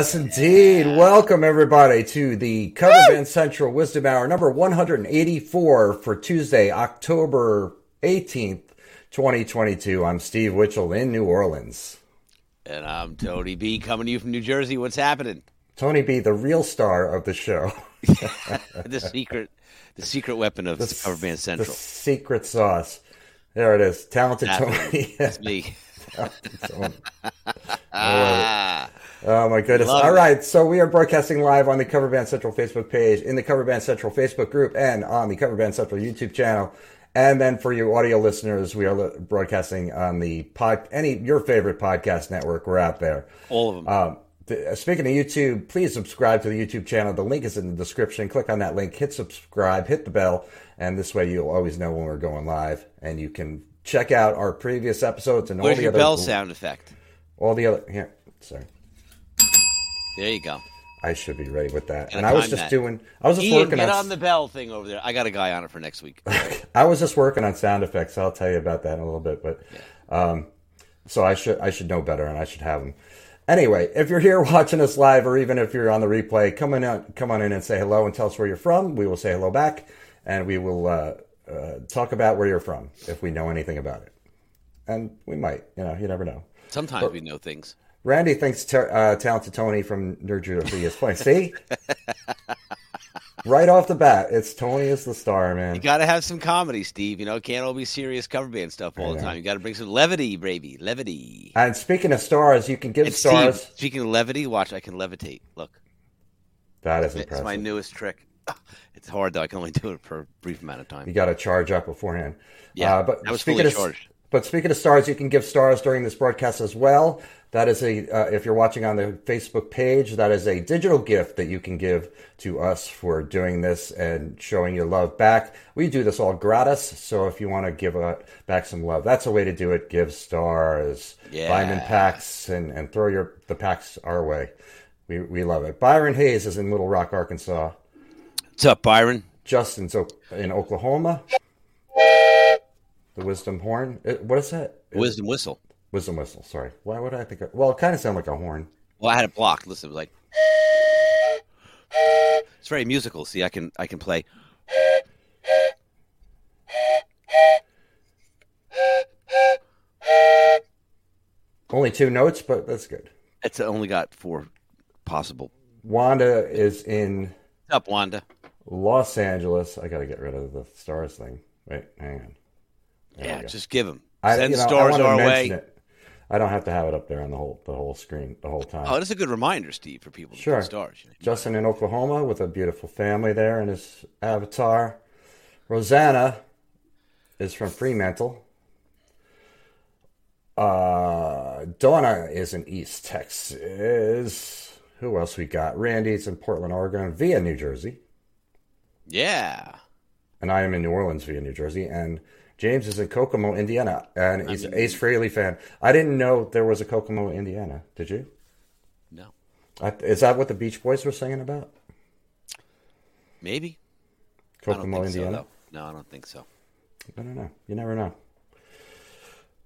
Yes, indeed. Welcome, everybody, to the Cover Band Central Wizdumb Hour number 184 for Tuesday, October 18th, 2022. I'm Steve Witchell in New Orleans. And I'm Tony B coming to you from New Jersey. What's happening? Tony B, the real star of the show. the secret the secret weapon of the, Cover Band Central. The secret sauce. There it is. Talented That's Tony. That's me. ah. Oh my goodness! Love All right, it. so we are broadcasting live on the Cover Band Central Facebook page, in the Cover Band Central Facebook group, and on the Cover Band Central YouTube channel. And then for you audio listeners, we are broadcasting on the pod, any your favorite podcast network. We're out there, all of them. Um, the, speaking of YouTube, please subscribe to the YouTube channel. The link is in the description. Click on that link, hit subscribe, hit the bell, and this way you'll always know when we're going live. And you can check out our previous episodes and Where's all the your other bell sound effect? All the other yeah, sorry. There you go. I should be ready with that. and I was just that. doing. I was just Ian, working get on, on the bell thing over there. I got a guy on it for next week. I was just working on sound effects. I'll tell you about that in a little bit. But yeah. um, so I should I should know better, and I should have them. Anyway, if you're here watching us live, or even if you're on the replay, come on come on in and say hello and tell us where you're from. We will say hello back, and we will uh, uh, talk about where you're from if we know anything about it. And we might, you know, you never know. Sometimes but, we know things. Randy thinks ter- uh, talented Tony from New Jersey is playing. See, right off the bat, it's Tony is the star, man. You got to have some comedy, Steve. You know, can't all be serious cover band stuff all the time. You got to bring some levity, baby, levity. And speaking of stars, you can give and stars. Steve, speaking of levity, watch, I can levitate. Look, that is it's impressive. my newest trick. It's hard though. I can only do it for a brief amount of time. You got to charge up beforehand. Yeah, uh, but I was speaking fully of, charged. But speaking of stars, you can give stars during this broadcast as well. That is a, uh, if you're watching on the Facebook page, that is a digital gift that you can give to us for doing this and showing your love back. We do this all gratis, so if you want to give uh, back some love, that's a way to do it. Give stars, yeah. buy them in packs, and, and throw your the packs our way. We, we love it. Byron Hayes is in Little Rock, Arkansas. What's up, Byron? Justin's in Oklahoma. The wisdom horn. What is that? Wisdom whistle. Wisdom whistle. Sorry. Why would I think? Of, well, it kind of sounded like a horn. Well, I had it blocked. Listen, it was like it's very musical. See, I can I can play. Only two notes, but that's good. It's only got four possible. Wanda is in. What's up, Wanda? Los Angeles. I got to get rid of the stars thing. Wait, hang on. Yeah, just give them. Send I, you know, stars our way. It. I don't have to have it up there on the whole the whole screen the whole time. Oh, that's a good reminder, Steve, for people. Sure. Stars. Justin in Oklahoma with a beautiful family there and his avatar. Rosanna is from Fremantle. Uh, Donna is in East Texas. Who else we got? Randy's in Portland, Oregon, via New Jersey. Yeah. And I am in New Orleans via New Jersey. And James is in Kokomo, Indiana, and he's an Ace Frehley fan. I didn't know there was a Kokomo, Indiana. Did you? No. is that what the Beach Boys were singing about? Maybe. Kokomo, Indiana. So, no, I don't think so. I don't know. You never know.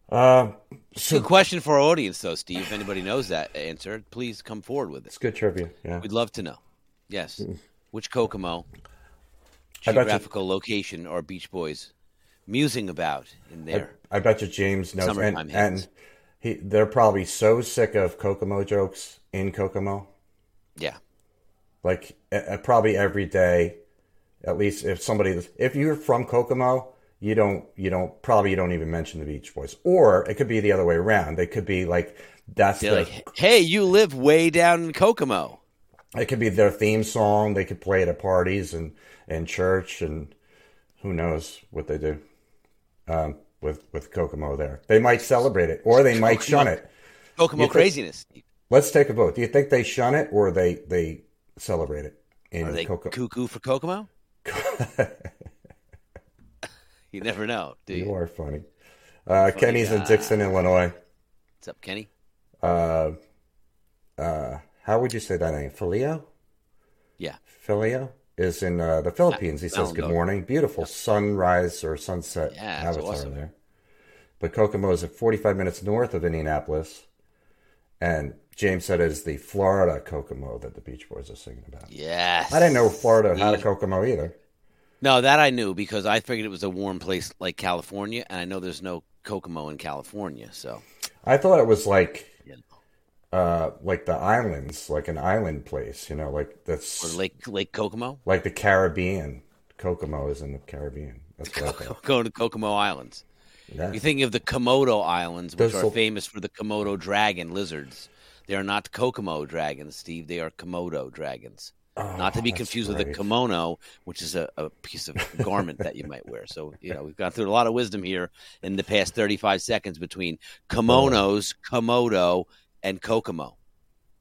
Uh, so, good question for our audience, though, Steve. If anybody knows that answer, please come forward with it. It's good trivia. Yeah, we'd love to know. Yes, mm. which Kokomo geographical location are Beach Boys musing about in there. I, I bet you James knows. And, and, he, they're probably so sick of Kokomo jokes in Kokomo. Yeah. Like uh, probably every day, at least if somebody, if you're from Kokomo, you don't, you don't, probably you don't even mention the Beach Boys. Or it could be the other way around. They could be like, that's the, like, hey, you live way down in Kokomo. It could be their theme song. They could play it at parties and, and church and who knows what they do um, with with Kokomo there. They might celebrate it, or they might shun it. Kokomo craziness. Let's take a vote. Do you think they shun it, or they they celebrate it? In Are they Kokomo? cuckoo for Kokomo? you never know. Do you? You are funny. Uh, funny Kenny's in Dixon, Illinois. What's up, Kenny? Uh, uh, how would you say that name? Filio? Yeah. Filio? Is in uh, the Philippines. He says, "Good morning, beautiful sunrise or sunset yeah, avatar awesome. there." But Kokomo is at 45 minutes north of Indianapolis, and James said it is the Florida Kokomo that the Beach Boys are singing about. Yes. I didn't know Florida had a Kokomo either. No, that I knew because I figured it was a warm place like California, and I know there's no Kokomo in California. So I thought it was like, uh, like the islands, like an island place. You know, like that's or Lake Lake Kokomo, like the Caribbean. Kokomo is in the Caribbean. That's what I thought. Go to Kokomo Islands. Yeah. You think of the Komodo Islands, which are famous for the Komodo dragon lizards. They are not Kokomo dragons, Steve. They are Komodo dragons. not to be Oh, confused with a great. kimono, which is a, a piece of garment that you might wear. So, you know, we've gone through a lot of wisdom here in the past 35 seconds between kimonos, Komodo, and Kokomo.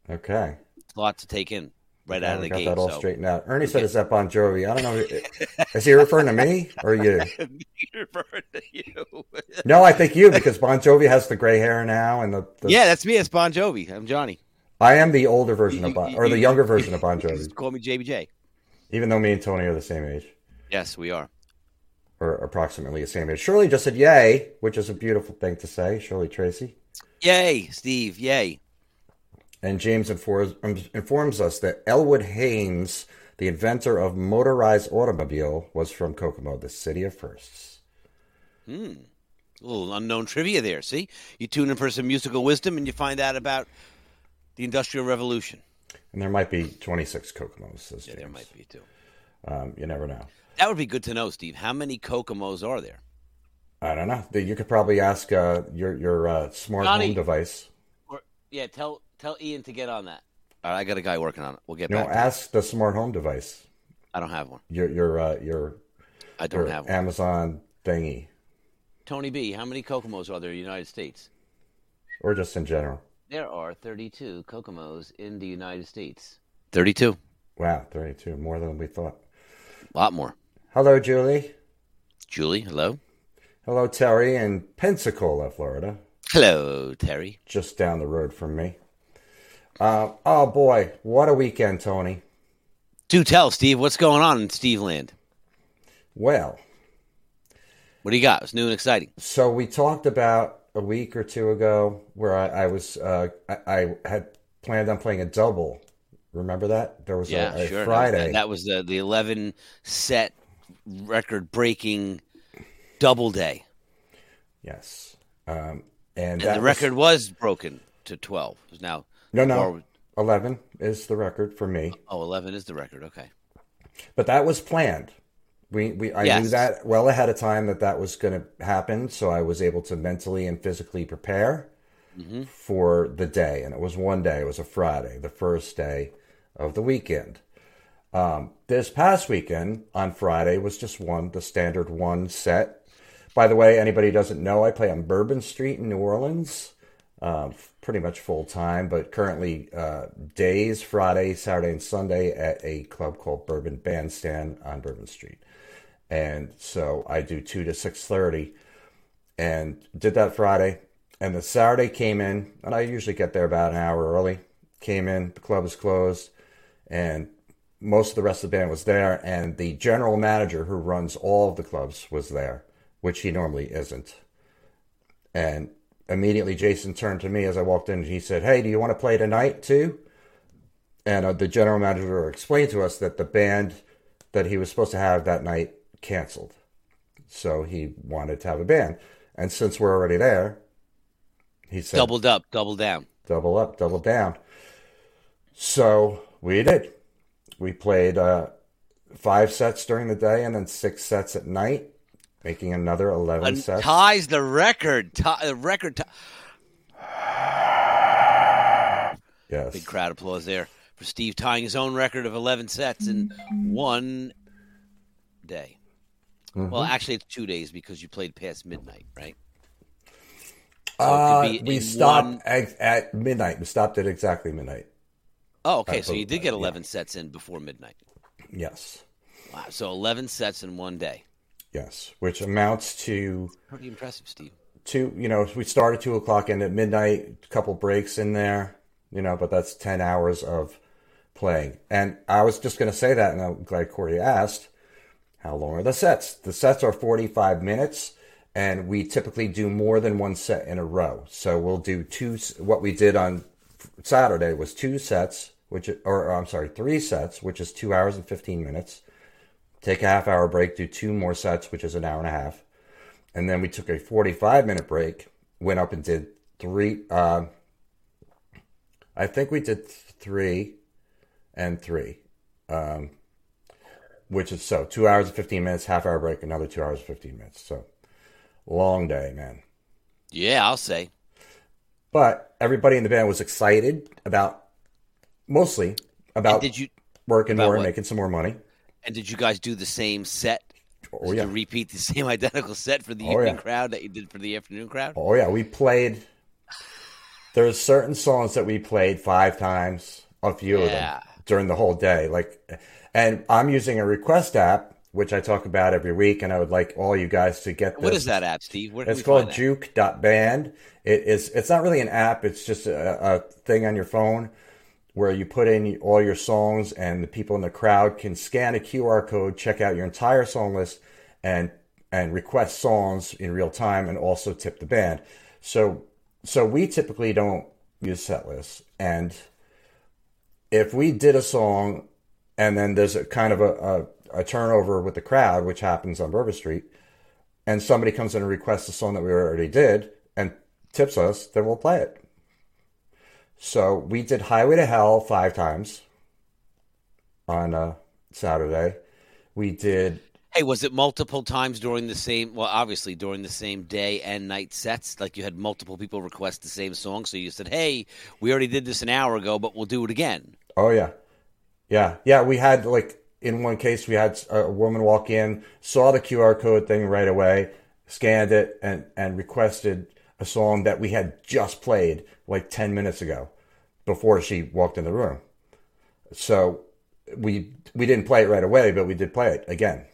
Okay. A lot to take in right Yeah, out of the got gate. that all so. straightened out. Ernie said it's that Bon Jovi. I don't know. Is he referring to me or you? Referring to you. No, I think you because Bon Jovi has the gray hair now, and the, the yeah, that's me. It's Bon Jovi. I'm Johnny. I am the older version of Bon, or the you- younger version of Bon Jovi, just Call me JBJ. even though me and Tony are the same age, Yes, we are. or approximately the same age. Shirley just said "yay," which is a beautiful thing to say. Shirley Tracy. Yay, Steve. Yay. And James informs, informs us that Elwood Haynes, the inventor of motorized automobile, was from Kokomo, the city of firsts. A little unknown trivia there. See, you tune in for some musical wisdom, and you find out about the Industrial Revolution. And there might be 26 Kokomos, says Yeah, James. there might be too. Um, you never know. That would be good to know, Steve. How many Kokomos are there? I don't know. You could probably ask uh, your your uh, smart Johnny. home device. Or yeah, tell tell Ian to get on that. All right, I got a guy working on it. We'll get You know, back. to ask the smart home device. I don't have one. Your your uh, your, I don't your have one. Amazon thingy, Tony B, how many Kokomos are there in the United States? or just in general. There are 32 Kokomos in the United States. 32. Wow, 32, more than we thought. A lot more. Hello, Julie. Julie, hello. Hello, Terry in Pensacola, Florida, Hello, Terry. just down the road from me. Uh, oh boy, what a weekend, Tony. Do tell, Steve, what's going on in Steve Land? Well, What do you got? It's new and exciting. so we talked about a week or two ago where I, I was uh, I, I had planned on playing a double. Remember that there was Yeah, a, a sure. Friday. That, that was the, the 11 set record breaking double day. yes, um, and, And the was- record was broken to 12. It's now, no, no, or- eleven is the record for me. oh, 11 is the record. Okay. But that was planned. We, we I knew that well ahead of time that that was going to happen, so I was able to mentally and physically prepare Mm-hmm. for the day. And it was one day. It was a Friday, the first day of the weekend. Um, this past weekend on Friday was just one, the standard one set. By the way, anybody who doesn't know, I play on Bourbon Street in New Orleans, um, pretty much full time, but currently uh, days, Friday, Saturday, and Sunday at a club called Bourbon Bandstand on Bourbon Street. And so I do two to six thirty, and did that Friday. And the Saturday came in, and I usually get there about an hour early. Came in, the club is closed, and most of the rest of the band was there, and the general manager who runs all of the clubs was there, which he normally isn't. And immediately Jason turned to me as I walked in and he said, Hey, do you want to play tonight too? And uh, the general manager explained to us that the band that he was supposed to have that night canceled. So he wanted to have a band. And since we're already there, he said, Doubled up, double down. double up, double down. So we did. We played uh, five sets during the day and then six sets at night, making another 11 And sets. ties the record. Ti- the record. T- yes. Big crowd applause there for Steve tying his own record of 11 sets in one day. Mm-hmm. Well, actually, it's two days because you played past midnight, right? Uh, we stopped one- at, at midnight. We stopped at exactly midnight. Oh, okay. So you did get yeah. 11 sets in before midnight. Yes. Wow. So 11 sets in one day. Yes. Which amounts to Pretty impressive, Steve. two, you know, we start at two o'clock and at midnight, a couple breaks in there, you know, but that's 10 hours of playing. And I was just going to say that, and I'm glad Corey asked, how long are the sets? The sets are 45 minutes, and we typically do more than one set in a row. So we'll do two, what we did on Saturday was two sets, which or I'm sorry, three sets, which is two hours and fifteen minutes. Take a half hour break, do two more sets, which is an hour and a half, and then we took a forty-five minute break. Went up and did three. Uh, I think we did three and three, um, which is so two hours and fifteen minutes, half hour break, another two hours and fifteen minutes. So long day, man. Yeah, I'll say. But everybody in the band was excited about mostly about And did you working about more and making some more money. And did you guys do the same set? Oh Did yeah, you repeat the same identical set for the Oh, evening yeah. crowd that you did for the afternoon crowd? oh yeah. We played. There's certain songs that we played five times, a few of Yeah. them during the whole day. Like, and I'm using a request app, which I talk about every week, and I would like all you guys to get this. What is that app, Steve? Where It's called juke.band. It is it's not really an app, it's just a, a thing on your phone where you put in all your songs and the people in the crowd can scan a QR code, check out your entire song list and and request songs in real time and also tip the band. So so we typically don't use set lists and if we did a song and then there's a kind of a, a, a turnover with the crowd, which happens on Bourbon Street, and somebody comes in and requests a song that we already did and tips us, then we'll play it. So we did Highway to Hell five times on uh, Saturday. We did, Hey, was it multiple times during the same? Well, obviously during the same day and night sets. Like you had multiple people request the same song, so you said, "Hey, we already did this an hour ago, but we'll do it again." oh yeah, yeah, yeah. We had like in one case we had a woman walk in, saw the QR code thing right away, scanned it, and and requested a song that we had just played like ten minutes ago, before she walked in the room. So we we didn't play it right away, but we did play it again.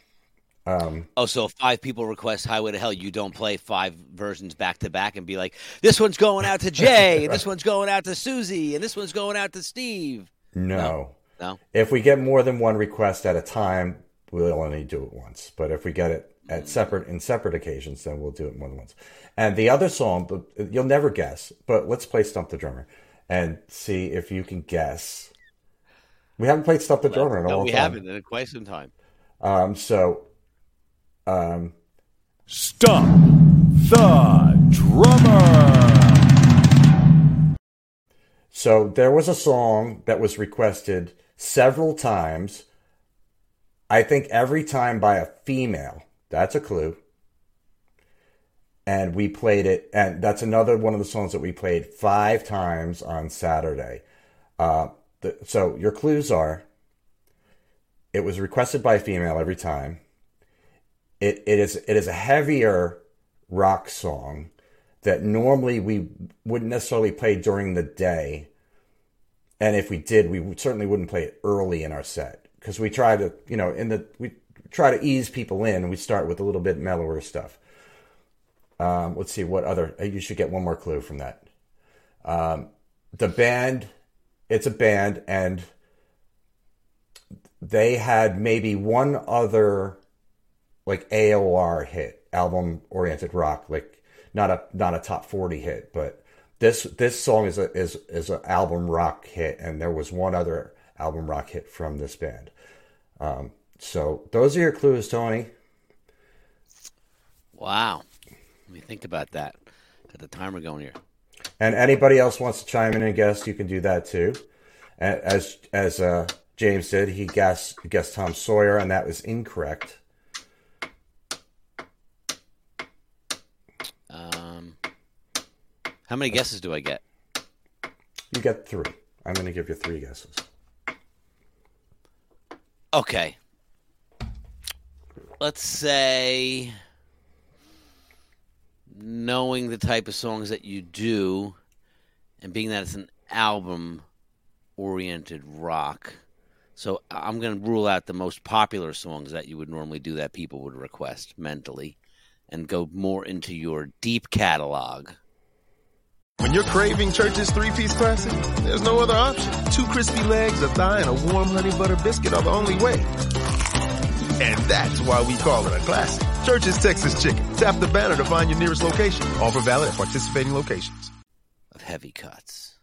Um, Oh, so five people request "Highway to Hell," you don't play five versions back to back and be like, "This one's going out to Jay, and this one's going out to Susie, and this one's going out to Steve." No. No. If we get more than one request at a time, we'll only do it once. But if we get it at separate in separate occasions, then we'll do it more than once. And the other song, but you'll never guess. But let's play Stump the Drummer and see if you can guess. We haven't played Stump the Drummer in a No, long we time. haven't in quite some time. Um, so, um, Stump the drummer. So there was a song that was requested several times. I think every time by a female. That's a clue. And we played it, and that's another one of the songs that we played five times on Saturday. Uh, the, so your clues are: it was requested by a female every time. It it is it is a heavier rock song that normally we wouldn't necessarily play during the day. And if we did, we certainly wouldn't play it early in our set because we try to, you know, in the we try to ease people in. We start with a little bit mellower stuff. Um, let's see what other. You should get one more clue from that. Um, the band, it's a band, and they had maybe one other like AOR hit, album oriented rock, like not a not a top forty hit, but this this song is a is is an album rock hit, and there was one other album rock hit from this band. Um, so those are your clues, Tony. Wow. Let me think about that. Got the timer going here. And anybody else wants to chime in and guess, you can do that too. As as uh, James did, he guessed guessed Tom Sawyer, and that was incorrect. Um, how many guesses do I get? You get three. I'm going to give you three guesses. Okay. Let's say knowing the type of songs that you do and being that it's an album oriented rock. So I'm going to rule out the most popular songs that you would normally do that people would request mentally and go more into your deep catalog. When you're craving Church's three-piece classic, there's no other option. Two crispy legs, a thigh, and a warm honey butter biscuit are the only way. And that's why we call it a classic. Church's Texas Chicken. Tap the banner to find your nearest location. Offer valid at participating locations. Of heavy cuts.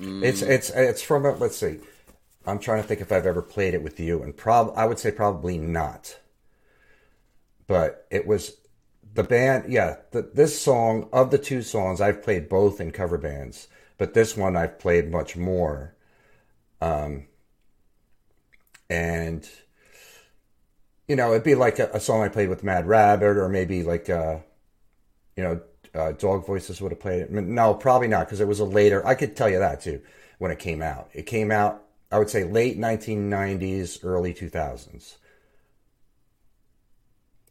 Mm. It's it's it's from let's see. I'm trying to think if I've ever played it with you, and prob I would say probably not. But it was the band, yeah. The, this song of the two songs I've played both in cover bands, but this one I've played much more um, and you know, it'd be like a, a song I played with Mad Rabbit, or maybe like uh, you know, uh, Dog Voices would have played it. No, probably not, because it was a later. I could tell you that too when it came out. It came out, I would say, late 1990s, early 2000s.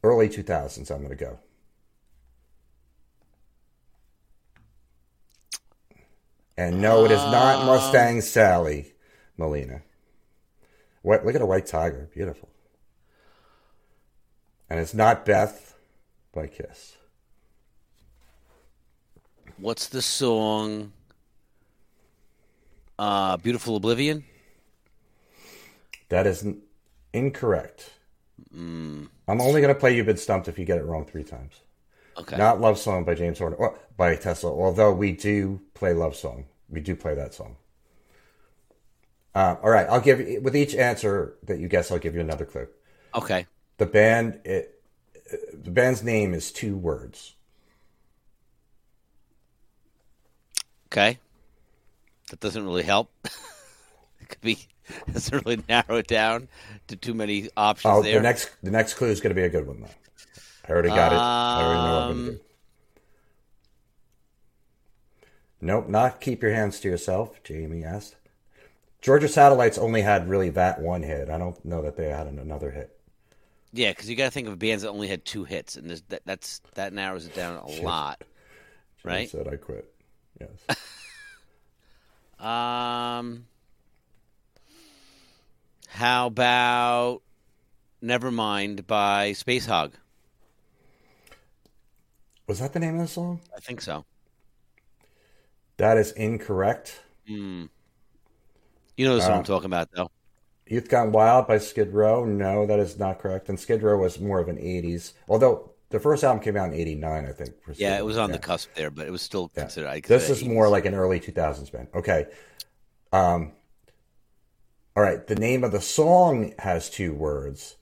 Early 2000s, I'm going to go. And no, it is not Mustang Sally, Molina. What? Look at a white tiger, beautiful. And it's not Beth by Kiss. What's the song? Uh, Beautiful Oblivion. That is n- incorrect. I'm only going to play You've Been Stumped if you get it wrong three times. Okay. Not Love Song by James Horner, or by Tesla, although we do play Love Song. We do play that song. Uh, all right, I'll give you, with each answer that you guess, I'll give you another clue. Okay. The band, it, the band's name is two words. Okay. That doesn't really help. it could be doesn't really narrow it down to too many options Oh, there. the next, the next clue is going to be a good one, though. I already got it. I already know what I'm going to do. Nope, not keep your hands to yourself. Jamie asked. Georgia Satellites only had really that one hit. I don't know that they had another hit. yeah, because you got to think of bands that only had two hits, and that that's that narrows it down a lot, I right? said I quit. Yes. Um, how about Nevermind by Spacehog? Was that the name of the song? I think so. That is incorrect. You know the song I'm talking about, though. Youth Gone Wild by Skid Row. No, that is not correct. And Skid Row was more of an 80s. Although the first album came out in 89, I think. Yeah, it was on Yeah. the cusp there, but it was still considered. I This is it more like an early 2000s band. Okay. Um, all right. The name of the song has two words,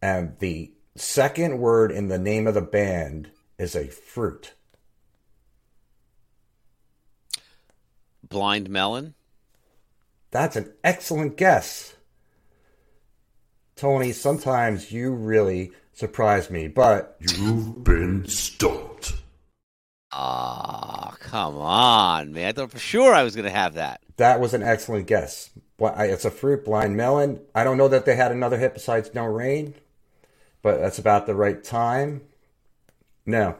and the second word in the name of the band is a fruit. Blind Melon. That's an excellent guess. Tony, sometimes you really surprise me, but You've been stumped. Ah, come on, man! I thought for sure I was going to have that. that was an excellent guess. Bli- It's a fruit, blind melon. I don't know that they had another hit besides No Rain, but that's about the right time. No.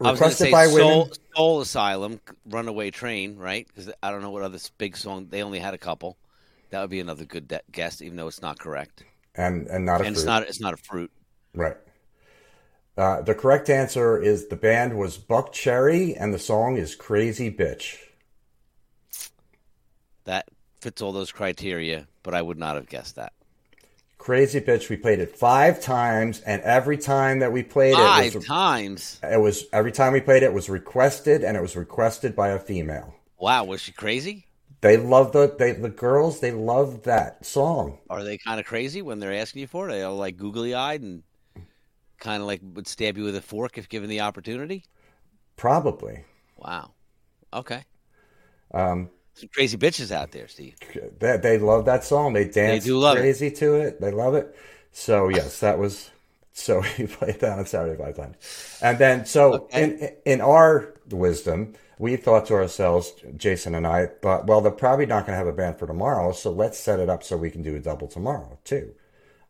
I was going to say by Soul, women. Soul Asylum, Runaway Train, right? Because I don't know what other big song. They only had a couple. That would be another good de- guess, even though it's not correct. and and not a and fruit. it's not. It's not a fruit. right. Uh, the correct answer is the band was Buckcherry, and the song is Crazy Bitch. That fits all those criteria, but I would not have guessed that. Crazy Bitch. We played it five times, and every time that we played it, Five times. it was every time we played it, it was requested, and it was requested by a female. Wow, was she crazy? They love the they the girls. They love that song. Are they kind of crazy when they're asking you for it? Are they all like googly eyed and kind of like would stab you with a fork if given the opportunity? Probably. Wow. Okay. Um, Some crazy bitches out there, Steve. they, they love that song. They dance do love it. crazy to it. They love it. So yes, that was. So we played that on Saturday five times, and then so Okay. in in our wisdom, we thought to ourselves, Jason and I thought, well, they're probably not going to have a band for tomorrow, so let's set it up so we can do a double tomorrow too.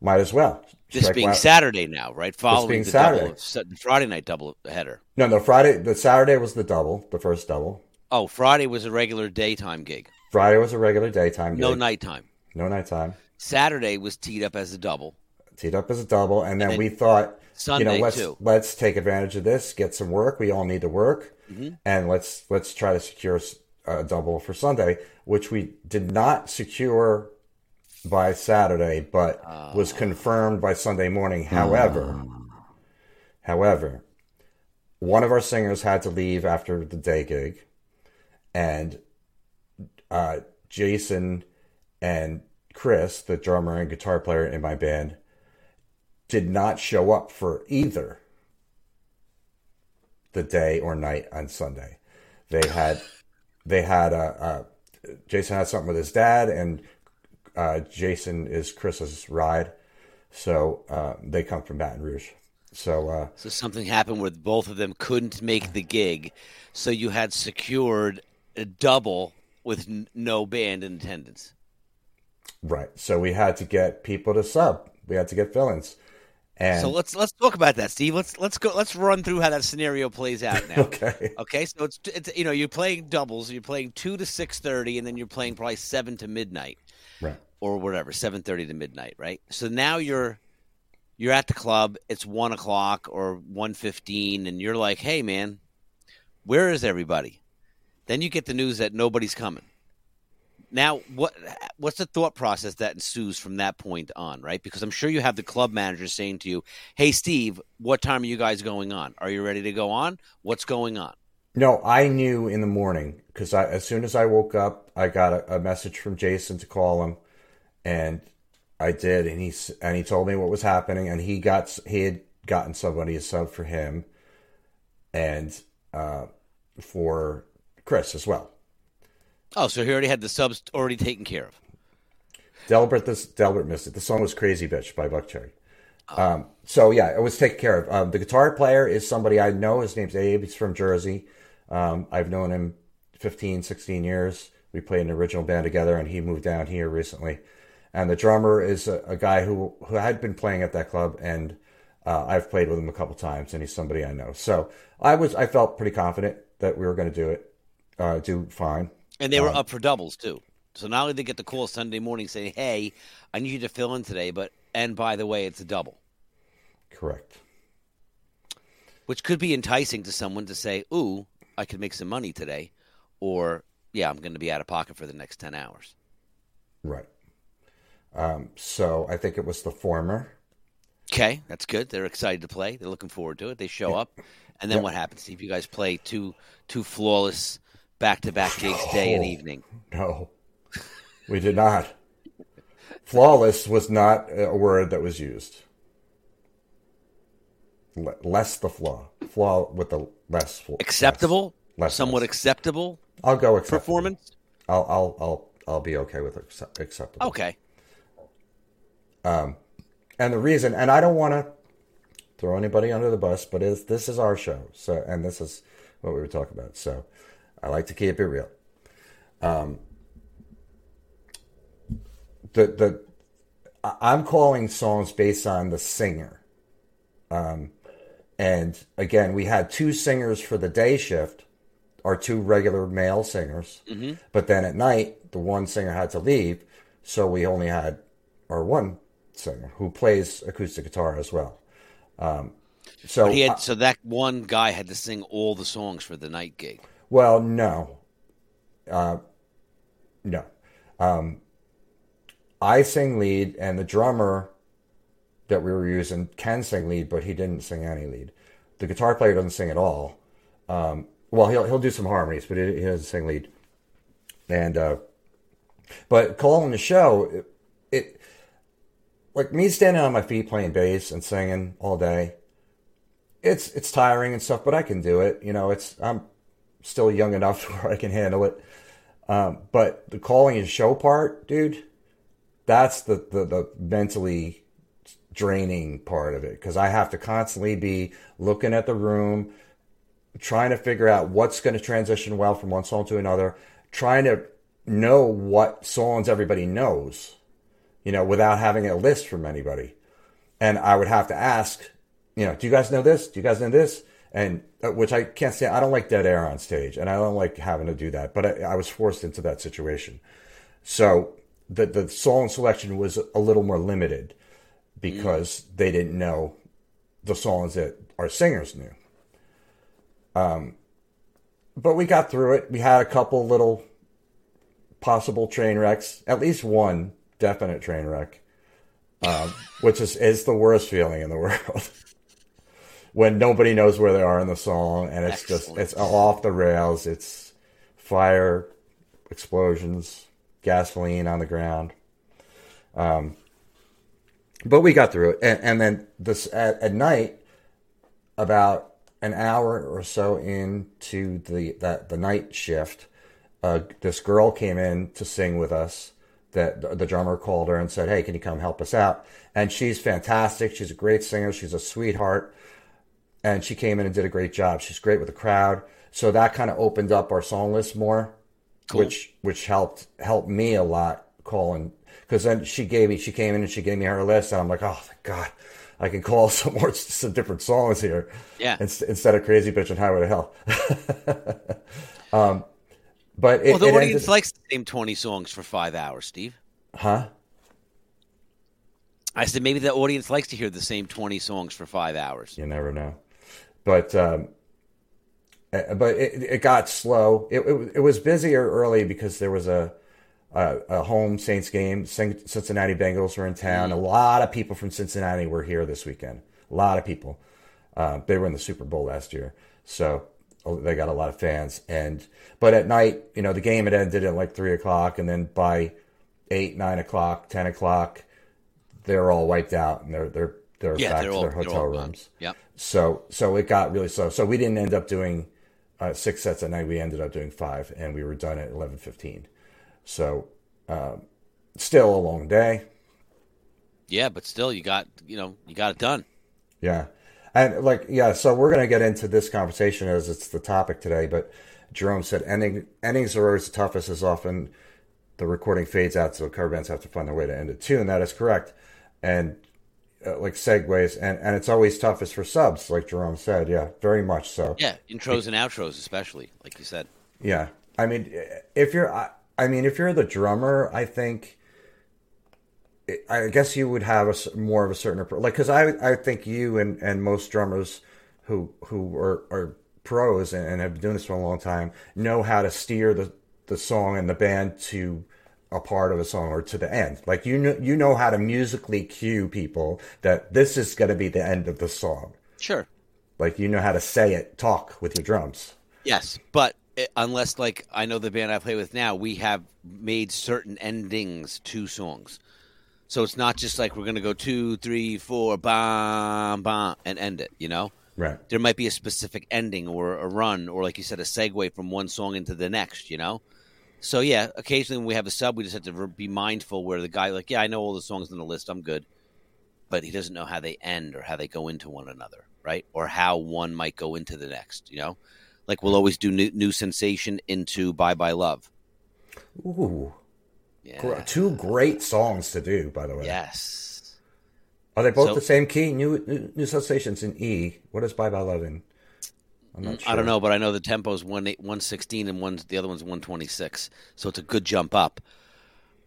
Might as well. This Strike being while- Saturday now, right? Following being the Saturday. double, Friday night double header. No, no. Friday, the Saturday was the double, the first double. Oh, Friday was a regular daytime gig, Friday was a regular daytime. Gig. No nighttime. no nighttime. Saturday was teed up as a double. teed up as a double, and then then we thought, Sunday, you know, let's too. let's take advantage of this, get some work. We all need to work, Mm-hmm. and let's let's try to secure a double for Sunday, which we did not secure by Saturday, but Ah. was confirmed by Sunday morning. However, however, one of our singers had to leave after the day gig, and uh, Jason and Chris, the drummer and guitar player in my band, did not show up for either the day or night on Sunday. They had they had a, a Jason had something with his dad, and uh, Jason is Chris's ride, so uh, they come from Baton Rouge. So, uh, So something happened where both of them couldn't make the gig, so you had secured Uh, double with n- no band in attendance. right. So we had to get people to sub. We had to get fill-ins, and So let's let's talk about that, Steve. Let's let's go. Let's run through how that scenario plays out now. okay, Okay, so it's it's you know you're playing doubles. You're playing two to six thirty, and then you're playing probably seven to midnight right. or whatever, seven thirty to midnight, right? So now you're you're at the club. It's one o'clock or one fifteen, and you're like, "Hey, man, where is everybody?" Then you get the news that nobody's coming. Now, what what's the thought process that ensues from that point on, right? Because I'm sure you have the club manager saying to you, "Hey, Steve, what time are you guys going on? Are you ready to go on? What's going on?" No, I knew in the morning because as soon as I woke up, I got a, a message from Jason to call him, and I did, and he and he told me what was happening, and he got he had gotten somebody to sub for him, and uh, for Chris as well. Oh, so he already had the subs already taken care of. Delbert this Delbert missed it. The song was "Crazy Bitch" by Buckcherry. Um, so yeah, it was taken care of. Um, the guitar player is somebody I know. His name's Abe. He's from Jersey. Um, I've known him 15, 16 years. We played an original band together, and he moved down here recently. And the drummer is a, a guy who who had been playing at that club, and uh, I've played with him a couple times, and he's somebody I know. So I was I felt pretty confident that we were going to do it, uh, do fine. And they were up for doubles too. So not only did they get the call Sunday morning saying, "Hey, I need you to fill in today," but and by the way, it's a double, Correct. which could be enticing to someone to say, "Ooh, I could make some money today," or "Yeah, I'm going to be out of pocket for the next ten hours." Right. Um, so I think it was the former. Okay, that's good. They're excited to play. They're looking forward to it. They show up, and then Yeah. what happens? Steve? you guys play two two flawless back to back gigs, day and evening. No, we did not. Flawless was not a word that was used. Le- less the flaw. Flaw with the less. flaw. Acceptable, Less, somewhat less. acceptable I'll go acceptable. performance. I'll, I'll, I'll, I'll be okay with accept- acceptable. Okay, Um, And the reason, and I don't want to throw anybody under the bus, but is this is our show, so and this is what we were talking about. So I like to keep it real. Um, the the I- I'm calling songs based on the singer. Um, and again, we had two singers for the day shift, our two regular male singers. But then at night, the one singer had to leave, so we only had our one singer who plays acoustic guitar as well. Um, so But he I- had so that one guy had to sing all the songs for the night gig. Well, no. Uh, no. Um, I sing lead, and the drummer that we were using can sing lead, but he didn't sing any lead. The guitar player doesn't sing at all. Um, well, he'll he'll do some harmonies, but he, he doesn't sing lead. And uh, but calling the show, it, it like me standing on my feet playing bass and singing all day. It's it's tiring and stuff, but I can do it. You know, it's I'm still young enough where I can handle it. Um, but the calling and show part, dude, that's the, the, the mentally draining part of it because I have to constantly be looking at the room, trying to figure out what's going to transition well from one song to another, trying to know what songs everybody knows, you know, without having a list from anybody. And I would have to ask, you know, do you guys know this? Do you guys know this? And uh, which I can't say, I don't like dead air on stage and I don't like having to do that, but I, I was forced into that situation. So the, the song selection was a little more limited because they didn't know the songs that our singers knew. Um, but we got through it. We had a couple little possible train wrecks, at least one definite train wreck, um, which is, is the worst feeling in the world. When nobody knows where they are in the song and it's just Excellent. it's off the rails it's fire explosions, gasoline on the ground. Um, but we got through it, and, and then this at, at night, about an hour or so into the that the night shift, uh, this girl came in to sing with us. That the drummer called her and said, "Hey, can you come help us out?" And she's fantastic. She's a great singer. She's a sweetheart, and she came in and did a great job. She's great with the crowd. So that kind of opened up our song list more, Cool. which which helped helped me a lot calling because then she gave me she came in and she gave me her list and I'm like, oh thank God, I can call some more some different songs here. Yeah. Inst- instead of Crazy Bitch and Highway to Hell. um, but it, Well, the it audience ended- likes the same 20 songs for five hours, Steve. huh? I said maybe the audience likes to hear the same 20 songs for five hours. You never know. But um, but it, it got slow. It, it it was busier early because there was a a, a home Saints game. Cincinnati Bengals were in town. A lot of people from Cincinnati were here this weekend. A lot of people. Uh, they were in the Super Bowl last year, so oh, they got a lot of fans. And but at night, you know, the game had ended at like three o'clock, and then by eight, nine o'clock, ten o'clock, they're all wiped out and they're they're they're Yeah, back to all, their hotel gone. rooms. Yep. So so it got really slow. So we didn't end up doing uh, six sets at night. We ended up doing five, and we were done at eleven fifteen. So um, still a long day. Yeah, but still, you got you know you got it done. Yeah, and like yeah. So we're gonna get into this conversation as it's the topic today. But Jerome said ending endings are always the toughest. As often the recording fades out, so cover bands have to find their way to end it too, and that is correct. And uh, like segues, and and it's always toughest for subs, like Jerome said. Yeah, very much so. Yeah, intros and outros, especially like you said. Yeah, I mean, if you're, I, I mean, if you're the drummer, I think, I guess you would have a more of a certain appro- like because I I think you and and most drummers who who are are pros and, and have been doing this for a long time know how to steer the the song and the band to a part of a song or to the end. Like you know you know how to musically cue people that this is going to be the end of the song. Sure. Like you know how to say it, talk with your drums. Yes, but unless like I know the band I play with now, we have made certain endings to songs. So it's not just like we're gonna go two, three, four, bam, bam, and end it. You know, Right. there might be a specific ending or a run, or like you said, a segue from one song into the next. You know, so yeah, occasionally when we have a sub, we just have to be mindful where the guy like, yeah, I know all the songs on the list, I'm good, but he doesn't know how they end or how they go into one another, right? Or how one might go into the next. You know, like we'll always do new, new sensation into Bye Bye Love. Ooh. Yeah. Two great songs to do, by the way. Yes. Are they both So- the same key? New, new New Sensations in E. What is Bye Bye in? Not sure. Mm, I don't know, but I know the tempo's one eight, one sixteen, and one the other one's one twenty six. So it's a good jump up.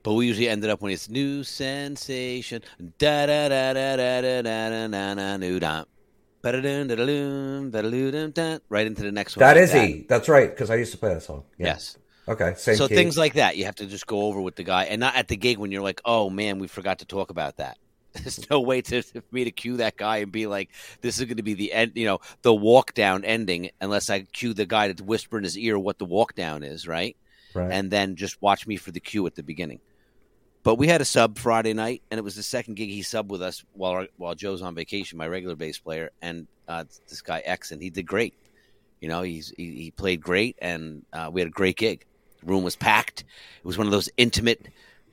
But we usually ended up when it's new sensation da da da da da da da da da da new da ba-da-dun, da-da-dun, ba-da-dun, da right into the next one. That like is E. That's right, because I used to play that song. Yeah. Yes. Okay. Same so key. things like that you have to just go over with the guy, and not at the gig when you're like, "Oh man, we forgot to talk about that." There's no way to for me to cue that guy and be like, "This is going to be the end," you know, the walk down ending, unless I cue the guy to whisper in his ear what the walk down is, right? right. And then just watch me for the cue at the beginning. But we had a sub Friday night, and it was the second gig he subbed with us while while Joe's on vacation, my regular bass player, and uh, this guy X, and he did great. You know, he's he, he played great, and uh, we had a great gig. The room was packed. It was one of those intimate,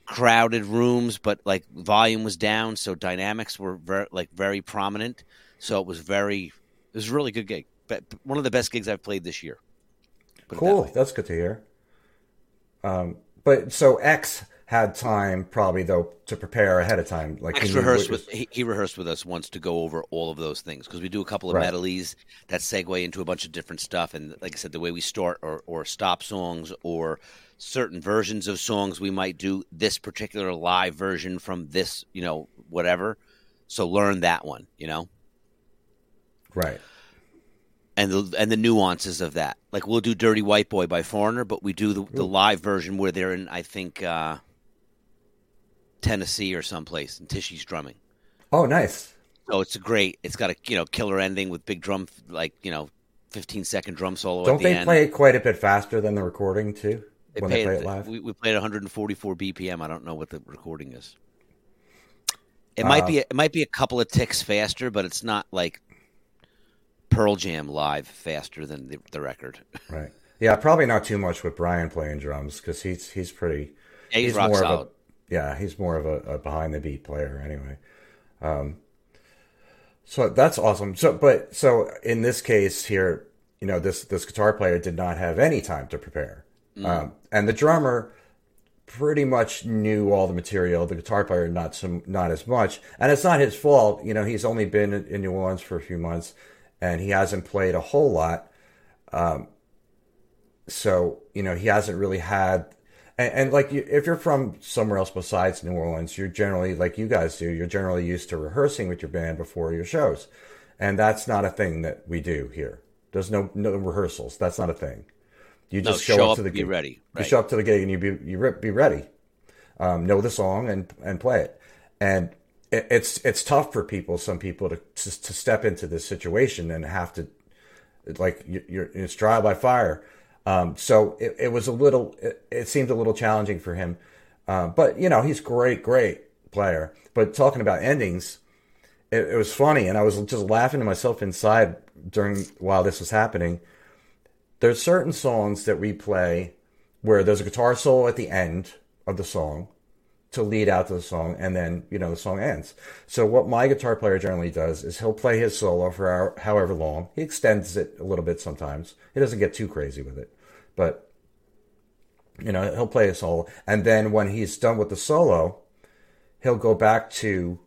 crowded rooms, but like volume was down, so dynamics were very like very prominent. So it was very, it was a really good gig. But one of the best gigs I've played this year. It that cool. That's good to hear. Um, but so X had time probably though to prepare ahead of time. Like Max he rehearsed with he, he rehearsed with us once to go over all of those things because we do a couple of Right. medleys that segue into a bunch of different stuff and like I said the way we start or, or stop songs or certain versions of songs we might do this particular live version from this you know whatever so learn that one you know right. and the and the nuances of that like we'll do Dirty White Boy by Foreigner but we do the, the live version where they're in I think uh, Tennessee or someplace and Tishy's drumming. Oh, nice. So it's a great. It's got a you know killer ending with big drum like you know, fifteen second drum solo. Don't at the they end. play it quite a bit faster than the recording too? They when they play it- it live? We, we played 144 BPM. I don't know what the recording is. It might Uh, be it might be a couple of ticks faster, but it's not like Pearl Jam live faster than the, the record. Right. Yeah, probably not too much with Brian playing drums because he's he's pretty. Yeah, he's rock more solid. of a yeah, he's more of a, a behind the beat player anyway. Um, so that's awesome. So, but so in this case here, you know, this this guitar player did not have any time to prepare, um, and the drummer pretty much knew all the material. The guitar player not some not as much, and it's not his fault. You know, he's only been in in New Orleans for a few months, and he hasn't played a whole lot. Um, so you know, he hasn't really had. And, and like, you, if you're from somewhere else besides New Orleans, you're generally like you guys do. You're generally used to rehearsing with your band before your shows, and that's not a thing that we do here. There's no no rehearsals. That's not a thing. You No, just show, show up to the be gig. ready, You show up to the gig and you be you re- be ready. Um, know the song and and play it. And it, it's it's tough for people, some people, to to, to step into this situation and have to like you- you're it's trial by fire. Um, so it, it was a little, it, it seemed a little challenging for him. Uh, but you know, he's great, great player. But talking about endings, it, it was funny, and I was just laughing to myself inside during while this was happening. There's certain songs that we play where there's a guitar solo at the end of the song to lead out to the song, and then you know the song ends. So what my guitar player generally does is he'll play his solo for our, however long. He extends it a little bit sometimes. He doesn't get too crazy with it, but you know he'll play a solo, and then when he's done with the solo, he'll go back to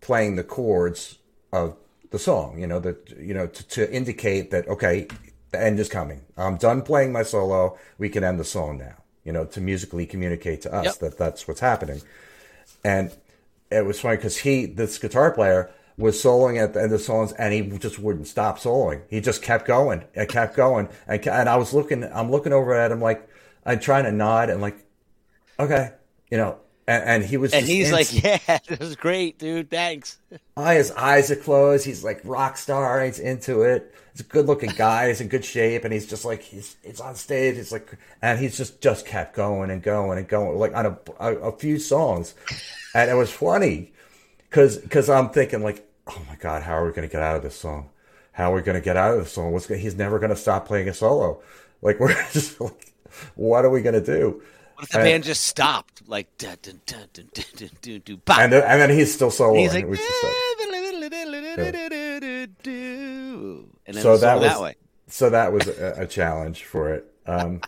playing the chords of the song. You know that you know to, to indicate that okay, the end is coming. I'm done playing my solo. We can end the song now. You know to musically communicate to us Yep. that that's what's happening. And it was funny because he, this guitar player, was soloing at the end of songs, and he just wouldn't stop soloing. He just kept going and kept going, and and I was looking, I'm looking over at him like I'm trying to nod and like, okay, you know, and, and he was, And he's like, "Yeah, this is great, dude. Thanks." Oh, his eyes are closed. He's like rock star. He's into it. He's a good looking guy. He's in good shape, and he's just like he's it's on stage. It's like, and he's just just kept going and going and going, like on a a, a few songs, and it was funny because because I'm thinking like, oh my god, how are we gonna get out of this song? How are we gonna get out of this song? What's gonna, he's never gonna stop playing a solo. Like we're just like, what are we gonna do? What if the band just stopped? Like, dun, dun, dun, dun, dun, dun, dun, dun, bah. And then, and then he's still soloing. he's like, It was just like- and then so that was that way. so that was a, a challenge for it. Um,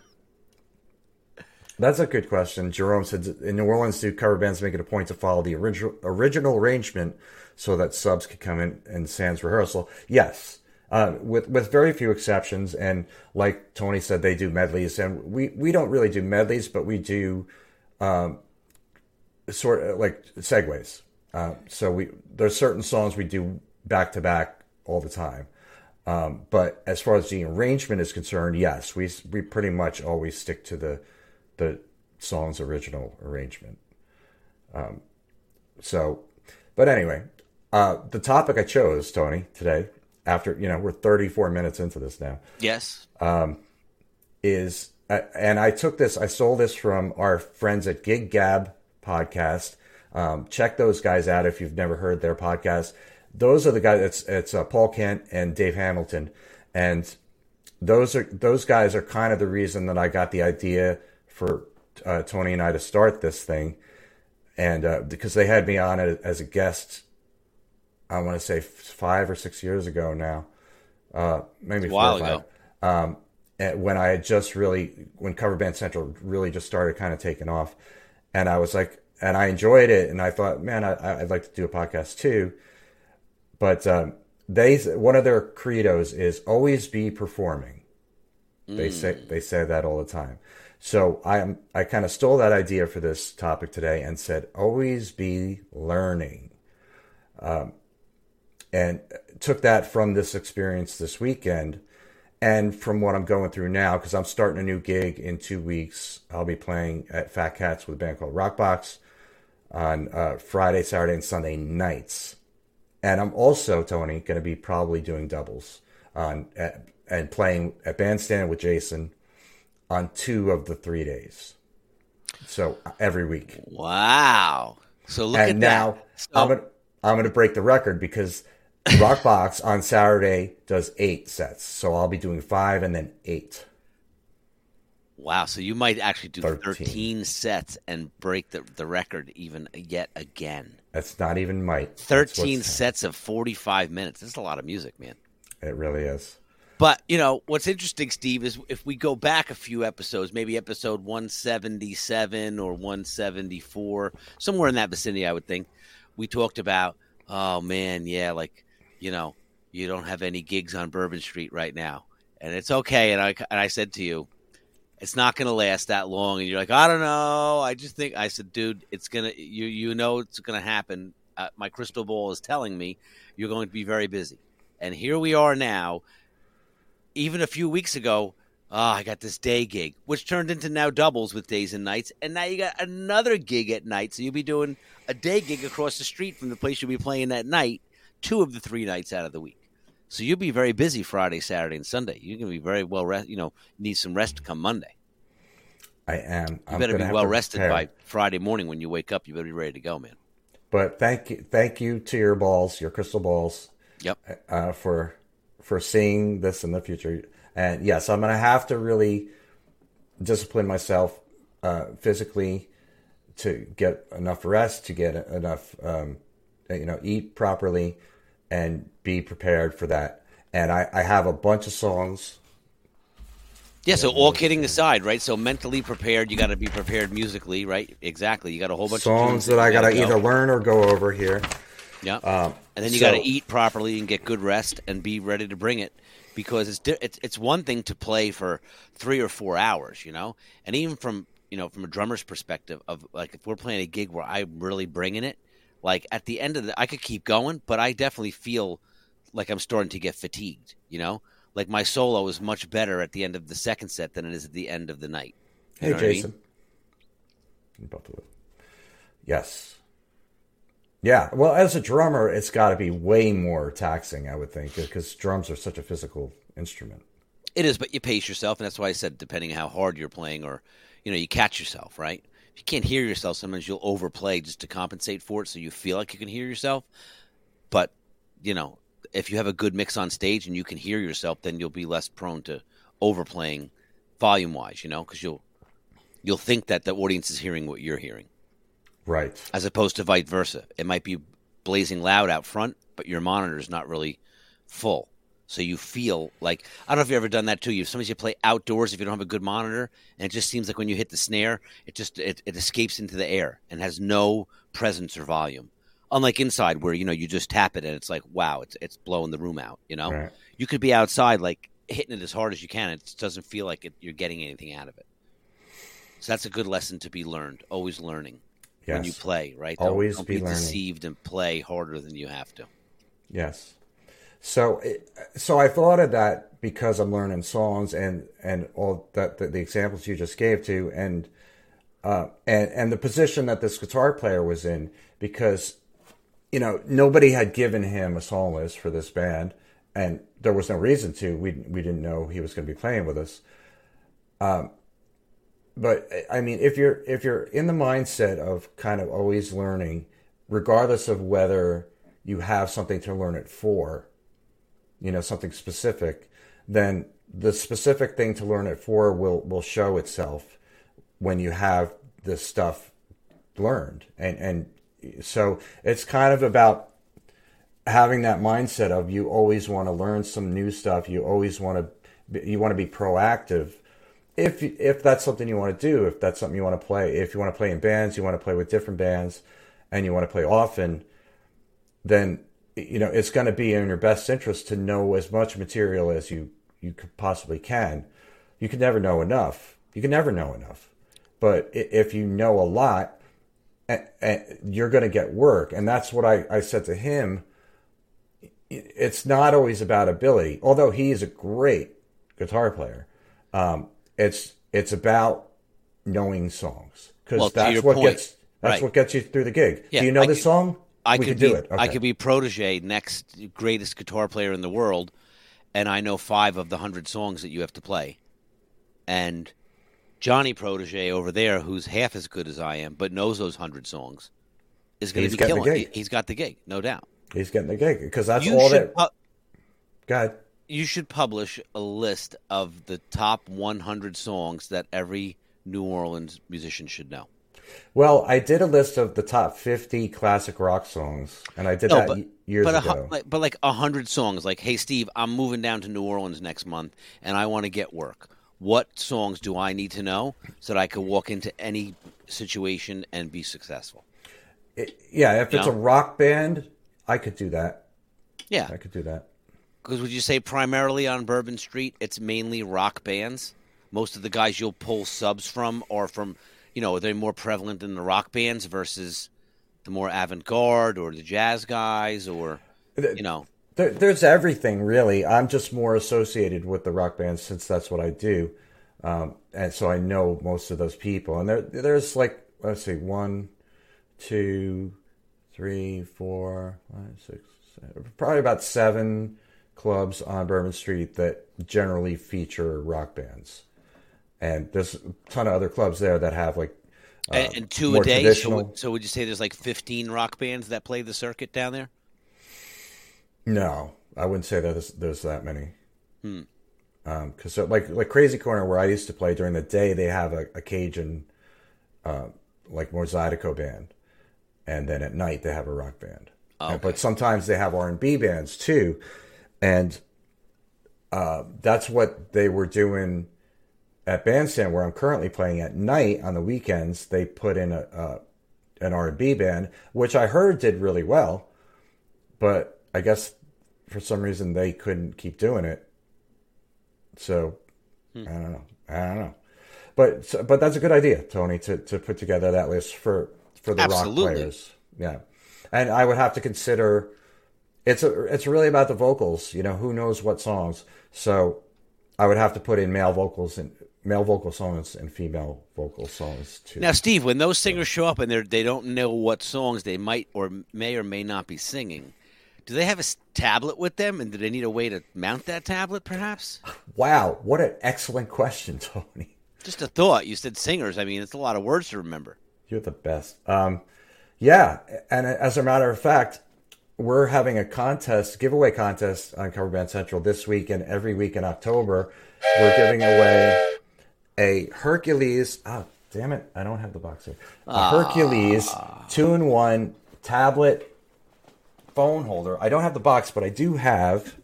that's a good question. Jerome said, "In New Orleans, do cover bands make it a point to follow the original original arrangement so that subs could come in and sans rehearsal?" Yes, uh, with with very few exceptions. And like Tony said, they do medleys, and we we don't really do medleys, but we do um, sort of like segues. Uh, so we there's certain songs we do back to back all the time. Um, but as far as the arrangement is concerned, yes, we we pretty much always stick to the the song's original arrangement. Um, so, but anyway, uh, the topic I chose, Tony, today, after you know we're 34 minutes into this now, Yes. is uh, and I took this, I stole this from our friends at Gig Gab podcast. Um, check those guys out if you've never heard their podcast. Those are the guys. It's it's uh, Paul Kent and Dave Hamilton, and those are those guys are kind of the reason that I got the idea for uh, Tony and I to start this thing, and uh, because they had me on it as a guest. I want to say five or six years ago now, uh, maybe a four or five ago. um, when I had just really, when Cover Band Central really just started kind of taking off, and I was like, and I enjoyed it, and I thought, man, I, I'd like to do a podcast too. But um, they, one of their credos is always be performing. They say they say that all the time. So I I kind of stole that idea for this topic today and said always be learning. Um, and took that from this experience this weekend and from what I'm going through now, because I'm starting a new gig in two weeks. I'll be playing at Fat Cats with a band called Rockbox on uh, Friday, Saturday, and Sunday nights. And I'm also, Tony, going to be probably doing doubles on at, and playing at Bandstand with Jason on two of the three days. So every week. Wow. So look and at now that. So- I'm gonna I'm gonna break the record because Rockbox on Saturday does eight sets. So I'll be doing five and then eight. Wow, so you might actually do 13, 13. sets and break the, the record even yet again. That's not even might. 13 sets of 45 minutes. That's a lot of music, man. It really is. But, you know, what's interesting, Steve, is if we go back a few episodes, maybe episode 177 or 174, somewhere in that vicinity, I would think, we talked about, oh, man, yeah, like, you know, you don't have any gigs on Bourbon Street right now. And it's okay. And I, and I said to you, it's not going to last that long. And you're like, I don't know. I just think, I said, dude, it's to, you, you know, it's going to happen. Uh, my crystal ball is telling me you're going to be very busy. And here we are now even a few weeks ago, oh, I got this day gig, which turned into now doubles with days and nights. And now you got another gig at night. So you'll be doing a day gig across the street from the place you'll be playing that night, two of the three nights out of the week. So you'll be very busy Friday, Saturday, and Sunday. You're going to be very well rest. You know, need some rest to come Monday. I am. You better be well rested prepare. by Friday morning when you wake up. You better be ready to go, man. But thank you, thank you to your balls, your crystal balls, Yep. uh, for for seeing this in the future. And yes, I'm going to have to really discipline myself uh, physically to get enough rest, to get enough, um, you know, eat properly, and be prepared for that. And I, I have a bunch of songs. Yeah, so all kidding aside, right? So mentally prepared, you got to be prepared musically, right? Exactly. You got a whole bunch of songs that I got to go. either learn or go over here. Yeah. Um, and then you so- got to eat properly and get good rest and be ready to bring it because it's it's it's one thing to play for 3 or 4 hours, you know? And even from, you know, from a drummer's perspective of like if we're playing a gig where I'm really bringing it, like at the end of the I could keep going, but I definitely feel like I'm starting to get fatigued, you know? Like my solo is much better at the end of the second set than it is at the end of the night. You Hey, what I mean? Jason. Yes. Yeah. Well, as a drummer, it's got to be way more taxing, I would think, because drums are such a physical instrument. It is, but you pace yourself, and that's why I said depending on how hard you're playing, or you know, you catch yourself, right? You can't hear yourself, sometimes you'll overplay just to compensate for it, so you feel like you can hear yourself. But you know, if you have a good mix on stage and you can hear yourself, then you'll be less prone to overplaying volume wise, you know, because you'll you'll think that the audience is hearing what you're hearing, Right. as opposed to vice versa. It might be blazing loud out front, but your monitor is not really full. So you feel like I don't know if you've ever done that too. You sometimes you play outdoors if you don't have a good monitor, and it just seems like when you hit the snare, it just it, it escapes into the air and has no presence or volume. Unlike inside, where you know you just tap it and it's like wow, it's it's blowing the room out. You know, Right. you could be outside like hitting it as hard as you can. It just doesn't feel like it, you're getting anything out of it. So that's a good lesson to be learned. Always learning when you play, right? Always don't, don't be be, deceived and play harder than you have to. Yes. So, so I thought of that because I'm learning songs and and all that the, the examples you just gave to, and uh, and and the position that this guitar player was in, because you know nobody had given him a song list for this band, and there was no reason to. We we didn't know he was going to be playing with us. Um, but I mean, if you're if you're in the mindset of kind of always learning, regardless of whether you have something to learn it for, you know, something specific, then the specific thing to learn it for will will show itself when you have this stuff learned, and and so it's kind of about having that mindset of you always want to learn some new stuff. You always want to you want to be proactive if if that's something you want to do, if that's something you want to play, if you want to play in bands, you want to play with different bands, and you want to play often, then you know it's going to be in your best interest to know as much material as you you could possibly can. You can never know enough. You can never know enough. But if you know a lot, you're going to get work, and that's what I, I said to him. It's not always about ability, although he is a great guitar player. Um, it's it's about knowing songs because Well, that's what point, gets that's right. what gets you through the gig. Yeah, do you know I this song? I we could could do be, it. I could be protege, next greatest guitar player in the world, and I know five of the hundred songs that you have to play, and Johnny Protege over there, who's half as good as I am, but knows those hundred songs, is going to be getting the killing. gig. He, has got the gig, no doubt. He's getting the gig because that's you all that. pu- God, you should publish a list of the top 100 songs that every New Orleans musician should know. Well, I did a list of the top fifty classic rock songs, and I did that y- years but ago. like, but like a hundred songs. Like, hey Steve, I'm moving down to New Orleans next month, and I want to get work. What songs do I need to know so that I could walk into any situation and be successful? yeah, if it's Yeah. a rock band, I could do that. Yeah, I could do that. because would you say primarily on Bourbon Street, it's mainly rock bands? Most of the guys you'll pull subs from are from, you know, are they're more prevalent in the rock bands versus the more avant-garde or the jazz guys or, you know. There, there's everything really. I'm just more associated with the rock bands since that's what I do, um, and so I know most of those people. And there, there's like let's see, one, two, three, four, five, six, seven, probably about seven clubs on Bourbon Street that generally feature rock bands. And there's a ton of other clubs there that have like and, and two a day. So, would- so would you say there's like 15 rock bands that play the circuit down there? No, I wouldn't say that there's, there's that many. Because so like like Crazy Corner, where I used to play during the day, they have a, a Cajun, uh, like more Zydeco band, and then at night they have a rock band. And- But sometimes they have R and B bands too, and uh, that's what they were doing at Bandstand, where I'm currently playing at night on the weekends. They put in a, a an R and B band, which I heard did really well but I guess for some reason they couldn't keep doing it. So hmm. I don't know. I don't know. But so- but that's a good idea, Tony, to, to put together that list for for the rock players. Yeah, and I would have to consider it's a, it's really about the vocals. You know, who knows what songs? So I would have to put in male vocals and male vocal songs and female vocal songs too. Now, Steve, when those singers show up and they they don't know what songs they might or may or may not be singing, do they have a tablet with them, and do they need a way to mount that tablet? Perhaps. wow, what an excellent question, Tony. Just a thought. You said singers. I mean, it's a lot of words to remember. You're the best. Um, yeah, and as a matter of fact, we're having a contest, giveaway contest on Cover Band Central this week and every week in October. We're giving away a Hercules. Oh, damn it! I don't have the box here. A Hercules two-in-one tablet phone holder. I don't have the box, but I do have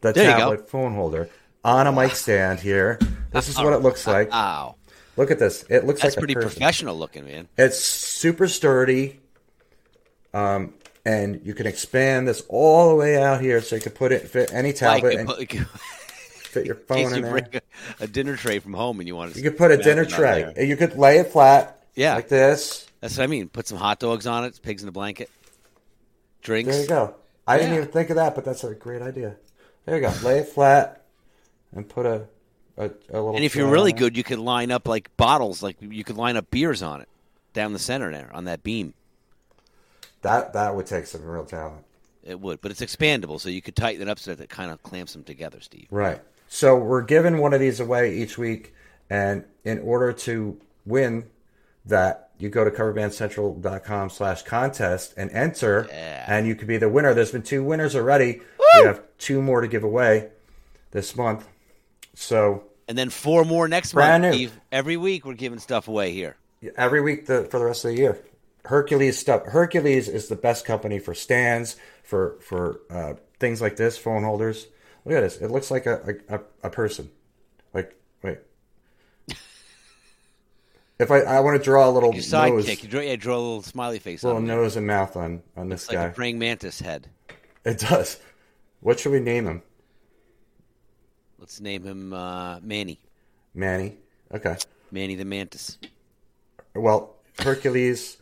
the There tablet phone holder on a mic stand here. This is what it looks like. Wow, Look at this. It looks that's like pretty person. professional looking, man. It's super sturdy. Um, and you can expand this all the way out here so you can put it fit any tablet in and fit your phone you in there. bring a, a dinner tray from home and you want to, You could put a dinner tray. You could lay it flat. Yeah. Like this. That's what I mean. Put some hot dogs on it. Pigs in a blanket. Drinks. There you go. I didn't even think of that, but that's a great idea. There you go. Lay it flat and put a a, a little. And if you're really good, you could line up like bottles, like you could line up beers on it down the center there on that beam. that that would take some real talent. It would, but it's expandable, so you could tighten it up so that it kind of clamps them together, Steve. Right. So we're giving one of these away each week, and in order to win that, you go to coverbandcentral.com slash contest and enter, Yeah. and you could be the winner. There's been two winners already. We have two more to give away this month. So And then four more next Brand month, new. Every week we're giving stuff away here. every week the, for the rest of the year. Hercules stuff. Hercules is the best company for stands, for for uh, things like this, phone holders. Look at this. It looks like a a, a, person. Like wait. If I, I want to draw a little Your nose, sidekick, you draw, yeah, draw a little smiley face little on it. nose and mouth on on this It's like guy. a praying mantis head. It does. What should we name him? Let's name him uh, Manny. Manny. Okay. Manny the mantis. Well, Hercules,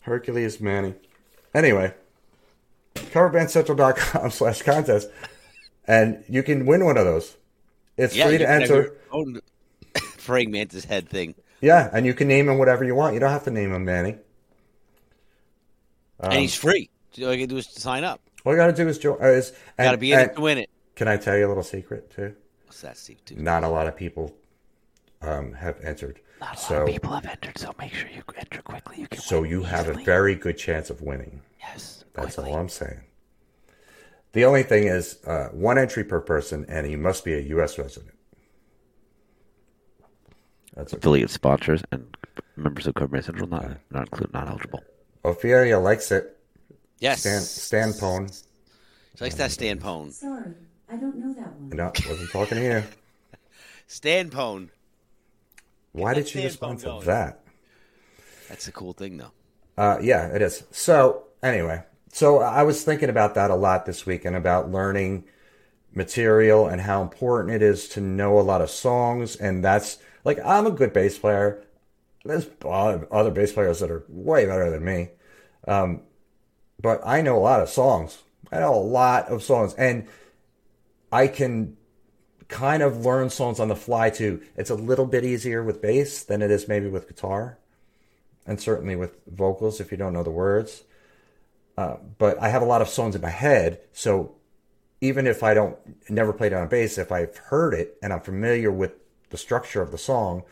Hercules Manny. Anyway, coverbandcentral.com slash contest, and you can win one of those. It's Yeah, free to enter. praying mantis head thing. Yeah, and you can name him whatever you want. You don't have to name him Manny. and he's free. So all you gotta do is sign up. All you got to do is join. Uh, Got to be in and it to win it. Can I tell you a little secret too? What's that, Steve? Too? Not a lot of people um, have entered. Not a lot so, of people have entered, so make sure you enter quickly. You can so you have a very good chance of winning. yes. That's quickly. all I'm saying. The only thing is uh, one entry per person, and he must be a U.S. resident. That's okay. affiliate sponsors and members of Cobra Central not not included, not eligible. Ophelia likes it. Yes, Stan, Stan Pone. She likes that Stan Pone. Sorry, I don't know that one. No, wasn't talking to you. Stan Pone. Why did she Stan respond to that? That's a cool thing, though. Uh, yeah, it is. So anyway, so I was thinking about that a lot this week and about learning material and how important it is to know a lot of songs. And that's like I'm a good bass player. There's other bass players that are way better than me, um, but I know a lot of songs. I know a lot of songs, and I can kind of learn songs on the fly too. It's a little bit easier with bass than it is maybe with guitar and certainly with vocals if you don't know the words. Uh, but I have a lot of songs in my head, so even if I don't never played on bass, if I've heard it and I'm familiar with the structure of the song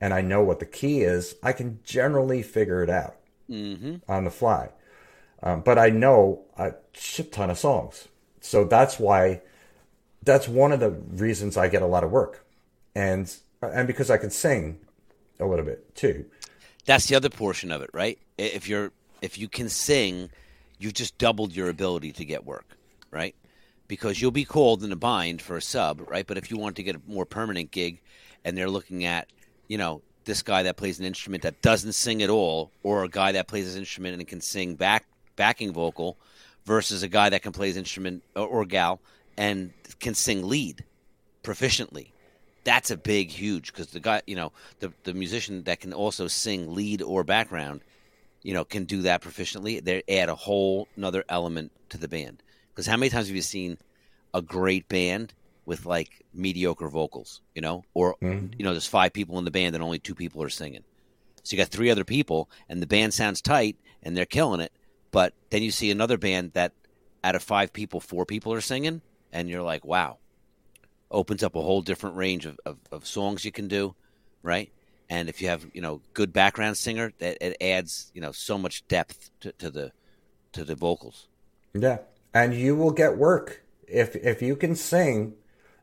and I know what the key is, I can generally figure it out on the fly. Um, but I know a shit ton of songs, so that's why that's one of the reasons I get a lot of work, and and because I can sing a little bit too. That's the other portion of it, right? If you're if you can sing, you've just doubled your ability to get work, right? Because you'll be called in a bind for a sub, right? But if you want to get a more permanent gig, and they're looking at, you know, this guy that plays an instrument that doesn't sing at all, or a guy that plays his instrument and can sing back backing vocal, versus a guy that can play his instrument or, or gal and can sing lead proficiently that's a big huge because the guy you know the the musician that can also sing lead or background you know can do that proficiently they add a whole another element to the band. Because how many times have you seen a great band with like mediocre vocals you know? Or mm-hmm. you know there's five people in the band and only two people are singing. So you got three other people and the band sounds tight and they're killing it but then you see another band that out of five people four people are singing and you're like wow. Opens up a whole different range of, of, of songs you can do, right? And if you have you know good background singer, that it adds you know so much depth to, to the to the vocals. Yeah, and you will get work if if you can sing,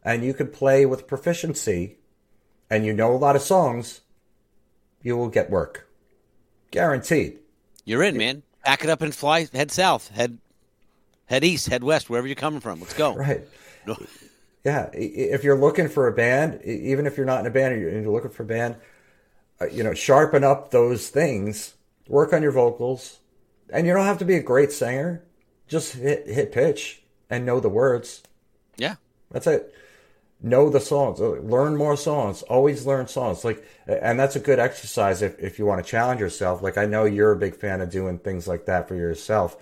and you can play with proficiency, and you know a lot of songs. You will get work, guaranteed. You're in, man. Pack it up and fly. Head south. Head head east. Head west. Wherever you're coming from. Let's go. Right? Yeah. If you're looking for a band, even if you're not in a band, and you're looking for a band, uh, you know, sharpen up those things. Work on your vocals, and you don't have to be a great singer. Just hit hit pitch and know the words. Yeah. That's it. Know the songs. Uh, Learn more songs. Always learn songs. Like, and that's a good exercise if, if you want to challenge yourself. Like, I know you're a big fan of doing things like that for yourself,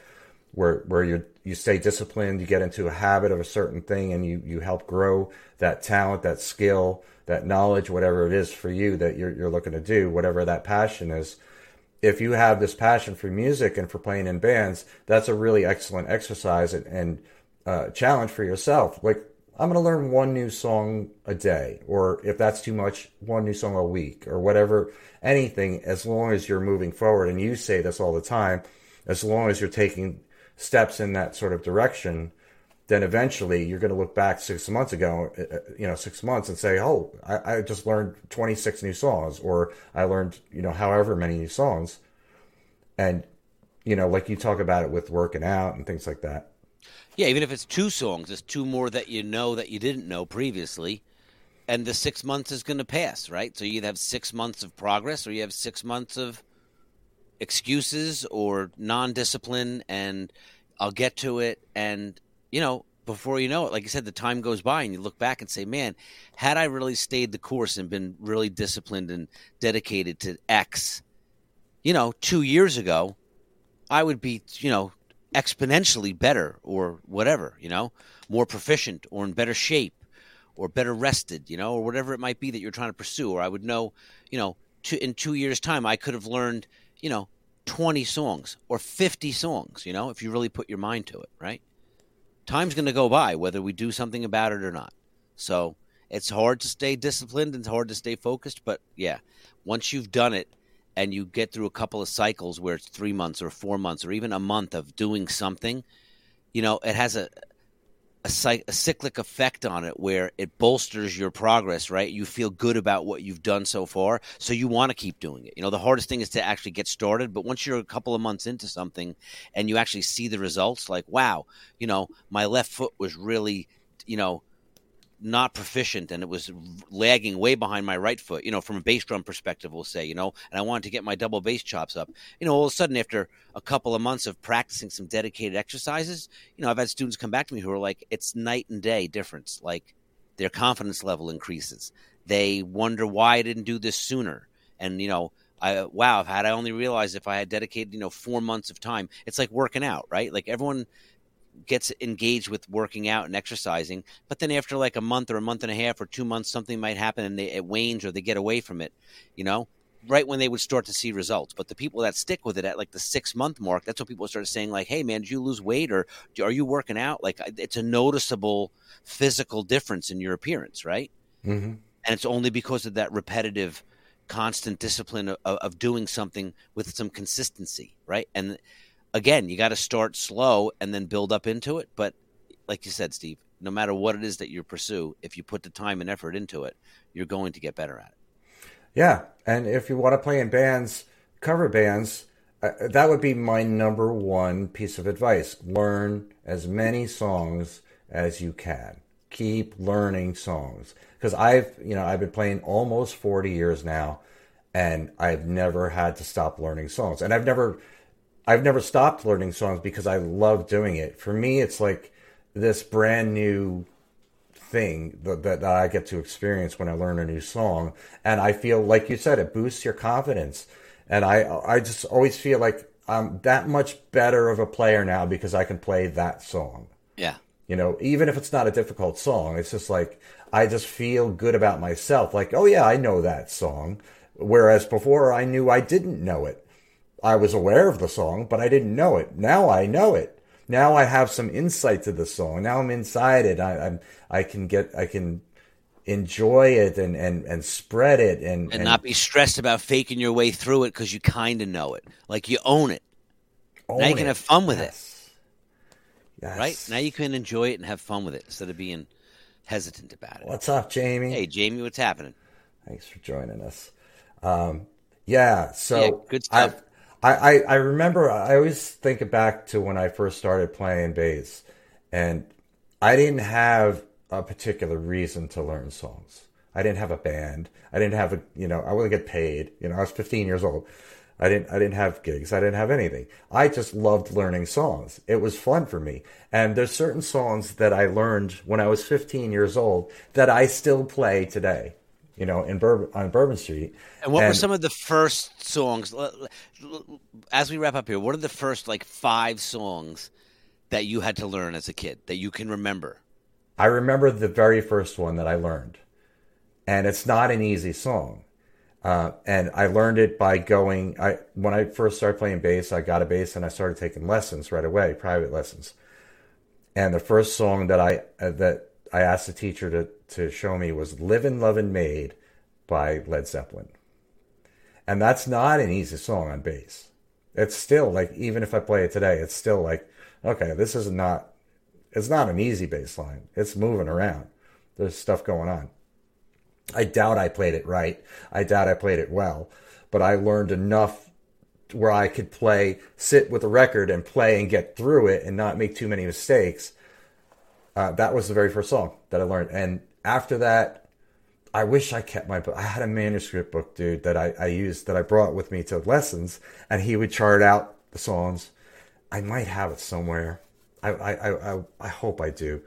where where you you stay disciplined, you get into a habit of a certain thing, and you you help grow that talent, that skill, that knowledge, whatever it is for you that you're you're looking to do, whatever that passion is if you have this passion for music and for playing in bands, that's a really excellent exercise and, and uh, challenge for yourself. Like, I'm going to learn one new song a day, or if that's too much, one new song a week, or whatever, anything, as long as you're moving forward. And you say this all the time, as long as you're taking steps in that sort of direction, then eventually you're going to look back six months ago, uh, you know, six months and say, oh, I, I just learned 26 new songs, or I learned, you know, however many new songs. And, you know, like you talk about it with working out and things like that. Yeah. Even if it's two songs, it's two more that you know that you didn't know previously, and the six months is going to pass, right? So you have six months of progress, or you have six months of excuses or non-discipline, and I'll get to it, and you know, before you know it, like you said, the time goes by and you look back and say, man, had I really stayed the course and been really disciplined and dedicated to X, you know, two years ago, I would be, you know, exponentially better or whatever, you know, more proficient or in better shape or better rested, you know, or whatever it might be that you're trying to pursue. Or I would know, you know, in two years' time, I could have learned, you know, 20 songs or 50 songs, you know, if you really put your mind to it, right? Time's going to go by whether we do something about it or not. So it's hard to stay disciplined and it's hard to stay focused. But yeah, once you've done it and you get through a couple of cycles where it's three months or four months or even a month of doing something, you know, it has a a, cy- a cyclic effect on it where it bolsters your progress, right? You feel good about what you've done so far, so you want to keep doing it. You know, the hardest thing is to actually get started, but once you're a couple of months into something and you actually see the results, like, wow, you know, my left foot was really, you know, not proficient and it was lagging way behind my right foot, you know, from a bass drum perspective, we'll say, you know, and I wanted to get my double bass chops up. You know, all of a sudden, after a couple of months of practicing some dedicated exercises, you know, I've had students come back to me who are like, it's night and day difference. Like their confidence level increases. They wonder why I didn't do this sooner. And, you know, I, wow, had I only realized if I had dedicated, you know, four months of time, it's like working out, right? Like everyone gets engaged with working out and exercising, but then after like a month or a month and a half or two months, something might happen and they, it wanes or they get away from it, you know, right when they would start to see results. But the people that stick with it at like the six month mark, that's when people start saying like, "Hey, man, did you lose weight or are you working out?" Like it's a noticeable physical difference in your appearance, right? Mm-hmm. And it's only because of that repetitive, constant discipline of, of doing something with some consistency, right? And again, you got to start slow and then build up into it. But like you said, Steve, no matter what it is that you pursue, if you put the time and effort into it, you're going to get better at it. Yeah, and if you want to play in bands, cover bands, uh, that would be my number one piece of advice. Learn as many songs as you can. Keep learning songs because I've, you know, I've been playing almost 40 years now and I've never had to stop learning songs. And I've never I've never stopped learning songs because I love doing it. For me, it's like this brand new thing that, that, I get to experience when I learn a new song. And I feel, like you said, it boosts your confidence. And I, I just always feel like I'm that much better of a player now because I can play that song. Yeah. You know, even if it's not a difficult song, it's just like I just feel good about myself. Like, oh yeah, I know that song. Whereas before I knew I didn't know it. I was aware of the song, but I didn't know it. Now I know it. Now I have some insight to the song. Now I'm inside it. I, I'm I can get I can enjoy it and and and spread it and and, and not be stressed about faking your way through it because you kind of know it. Like you own it. Own now you can it. have fun with yes. it. Yes. Right now you can enjoy it and have fun with it instead of being hesitant about it. What's up, Jamie? Hey, Jamie, what's happening? Thanks for joining us. Um, yeah, so yeah, good stuff. I, I, I remember I always think back to when I first started playing bass, and I didn't have a particular reason to learn songs. I didn't have a band. I didn't have a you know I wouldn't get paid. You know I was 15 years old. I didn't I didn't have gigs. I didn't have anything. I just loved learning songs. It was fun for me. And there's certain songs that I learned when I was 15 years old that I still play today you know, in Bourbon on Bourbon Street. And what and, were some of the first songs? As we wrap up here, what are the first like five songs that you had to learn as a kid that you can remember? I remember the very first one that I learned, and it's not an easy song. Uh, and I learned it by going. I when I first started playing bass, I got a bass and I started taking lessons right away, private lessons. And the first song that I uh, that I asked the teacher to, to show me was Livin' Lovin' Maid by Led Zeppelin. And that's not an easy song on bass. It's still like, even if I play it today, it's still like, okay, this is not, it's not an easy bass line. It's moving around. There's stuff going on. I doubt I played it right. I doubt I played it well, but I learned enough where I could play, sit with a record and play and get through it and not make too many mistakes uh, that was the very first song that I learned. And after that, I wish I kept my book. I had a manuscript book, dude, that I, I used that I brought with me to lessons, and he would chart out the songs. I might have it somewhere. I I I, I hope I do,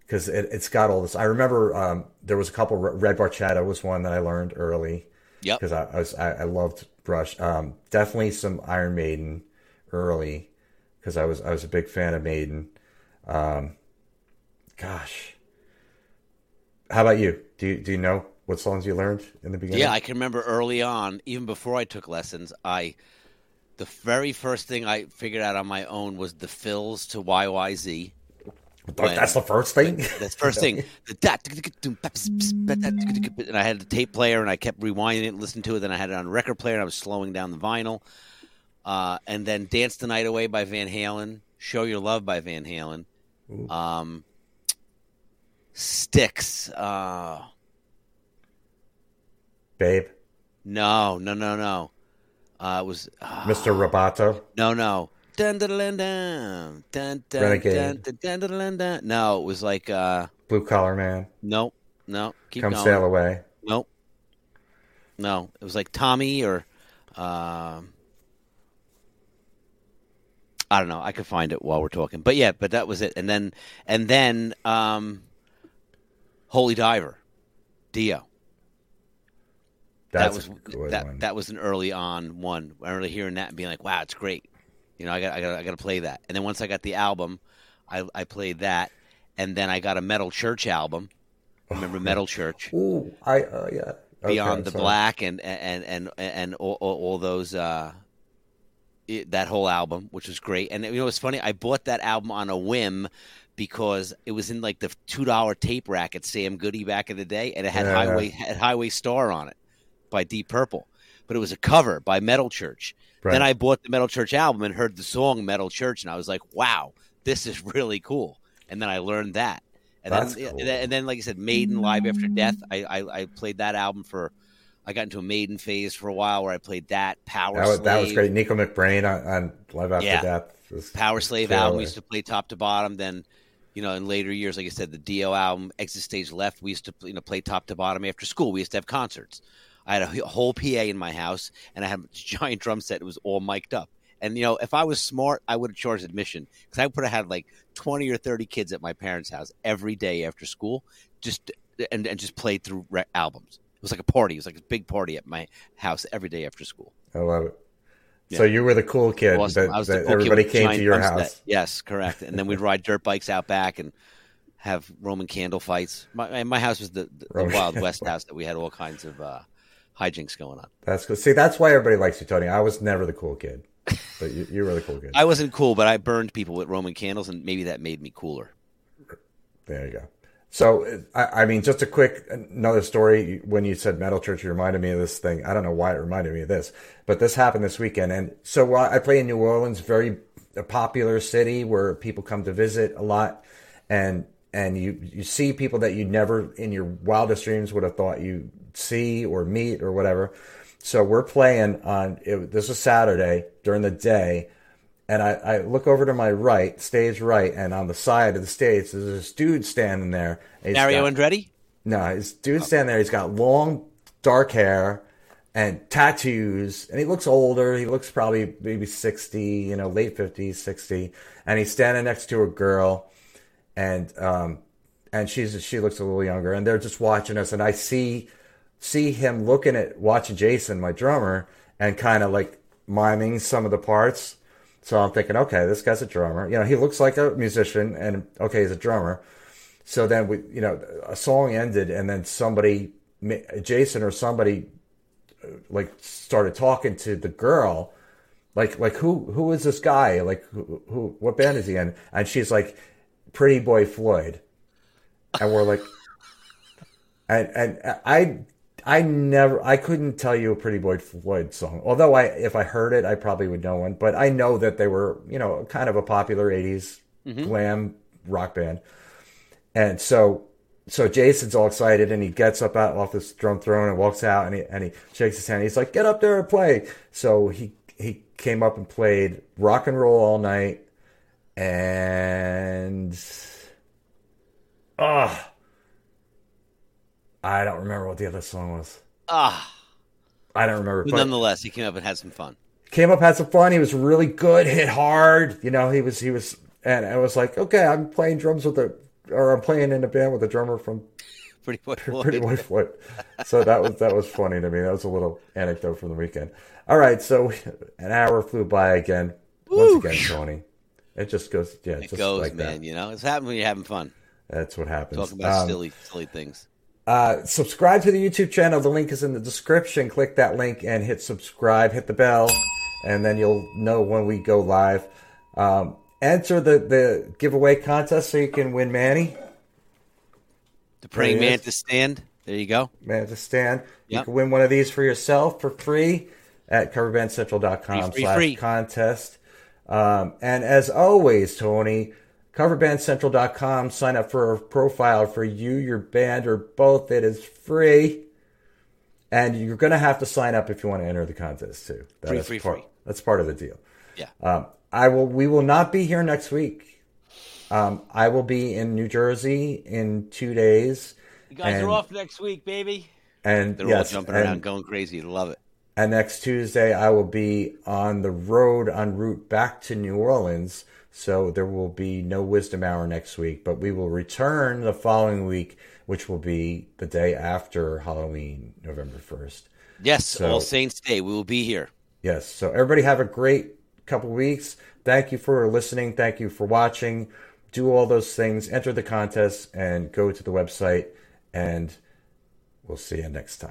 because it, has got all this. I remember um, there was a couple. Red Barchetta was one that I learned early. Yeah, Because I, I, was I, I loved Rush. Um, definitely some Iron Maiden early, because I was I was a big fan of Maiden. Um, Gosh. How about you? Do you do you know what songs you learned in the beginning? Yeah, I can remember early on, even before I took lessons, I the very first thing I figured out on my own was the fills to YYZ. when- That's the first thing. That's first thing. And I had the tape player, and I kept rewinding it, and listening to it. Then I had it on record player, and I was slowing down the vinyl. Uh, and then "Dance the Night Away" by Van Halen, "Show Your Love" by Van Halen, um, "Sticks." Uh, Babe, no, no, no, no. Uh, it was uh, Mr. Roboto. no, no. Dun, dun, dun, dun, dun, Renegade. dun, dun, dun, dun, dun. No, it was like uh, Blue Collar Man. no, no. Keep Come going. sail away. Nope. No, it was like Tommy or um I don't know. I could find it while we're talking. But yeah, but that was it. And then and then um Holy Diver. Dio. That's that was that one. that was an early on one. I remember hearing that and being like, "Wow, it's great." You know, I got I got I got to play that. And then once I got the album, I I played that, and then I got a Metal Church album. Remember Metal Church? Ooh, I uh, yeah. Okay, Beyond the sorry. Black and and and and all, all, all those uh, it, that whole album, which was great. And you know, it's funny. I bought that album on a whim because it was in like the two dollar tape rack at Sam Goody back in the day, and it had Yeah. Highway had Highway Star on it by Deep Purple, but it was a cover by Metal Church. Right. Then I bought the Metal Church album and heard the song Metal Church, and I was like, "Wow, this is really cool." And then I learned that. And That's then, cool. and then, and then, like I said, Maiden Live After Death. I, I, I played that album for. I got into a Maiden phase for a while where I played that Power That was, Slave. that was great. Nicko McBrain on, on Live After Yeah. Death. Power Slave killer. album we used to play top to bottom. Then, you know, in later years, like I said, the Dio album, Exit Stage Left, we used to you know play top to bottom after school. We used to have concerts. I had a whole PA in my house, and I had a giant drum set. It was all mic'd up. And you know, if I was smart, I would have charged admission because I would have had like twenty or thirty kids at my parents' house every day after school, just and and just played through re- albums. It was like a party. It was like a big party at my house every day after school. I love it. Yeah. So you were the cool kid Awesome. that, I was the that cool everybody the came to your house. Yes, correct. And then we'd ride dirt bikes out back and have Roman candle fights. My my house was the, the, Wild West house that we had all kinds of uh, hijinks going on. That's cool. See, that's why everybody likes you, Tony. I was never the cool kid, but you, you were the cool kid. I wasn't cool, but I burned people with Roman candles, and maybe that made me cooler. There you go. So, I, mean, just a quick another story. When you said Metal Church, you reminded me of this thing. I don't know why it reminded me of this, but this happened this weekend. And so, while I play in New Orleans, very popular city where people come to visit a lot, and and you you see people that you never in your wildest dreams would have thought you see or meet or whatever. So we're playing on. It, this was Saturday during the day and I, I look over to my right, stage right, and on the side of the stage, there's this dude standing there. he's Mario got- Andretti. No, this dude standing there. He's got long, dark hair and tattoos, and he looks older. He looks probably maybe sixty, you know, late fifties, sixty, and he's standing next to a girl, and um, and she's she looks a little younger, and they're just watching us, and I see see him looking at watching Jason, my drummer, and kind of like miming some of the parts. So I'm thinking, okay, this guy's a drummer. You know, he looks like a musician, and okay, he's a drummer. So then we, you know, a song ended, and then somebody, Jason or somebody, uh, like started talking to the girl, like like who who is this guy? Like who, who what band is he in? And she's like, Pretty Boy Floyd, and we're like, and and I I never I couldn't tell you a Pretty Boy Floyd song. Although I if I heard it, I probably would know one. But I know that they were you know kind of a popular '80s glam rock band. And so, so Jason's all excited, and he gets up out off this drum throne and walks out, and he and he shakes his hand. He's like, "Get up there and play." So he he came up and played rock and roll all night, and ah, I don't remember what the other song was. Ah, I don't remember. but But nonetheless, he came up and had some fun. came up, had some fun. He was really good, hit hard. You know, he was he was, and I was like, okay, I'm playing drums with a, or I'm playing in a band with a drummer from Pretty boy Floyd. Pretty Boy Floyd. So that was that was funny to me. That was a little anecdote from the weekend. All right, so an hour flew by again. Once again, Tony. It just goes, yeah, It just goes, like man. that. You know, it's happening when you're having fun. That's what happens. Talking about Um, silly, silly things. Uh, subscribe to the YouTube channel. The link is in the description. Click that link and hit subscribe. Hit the bell, and then you'll know when we go live. Um, enter the, the giveaway contest so you can win Manny. The praying mantis stand. There you go. Mantis stand. You can win one of these for yourself for free at coverbandcentral.com Free, free, slash free. contest. Um, and as always, Tony, coverbandcentral.com, sign up for a profile for you, your band, or both. It is free. And you're going to have to sign up if you want to enter the contest too. That Free, is free, part, free. That's part of the deal. Yeah. Um, I will. We will not be here next week. Um, I will be in New Jersey in two days. You guys and- are off next week, baby. And They're yes, all jumping and- around, going crazy. Love it. And next Tuesday, I will be on the road en route back to New Orleans. So there will be no Wizdumb Hour next week, but we will return the following week, which will be the day after Halloween, November 1st. Yes, So- All Saints Day. We will be here. Yes. So everybody have a great couple weeks. Thank you for listening. Thank you for watching. Do all those things. Enter the contest and go to the website. And we'll see you next time.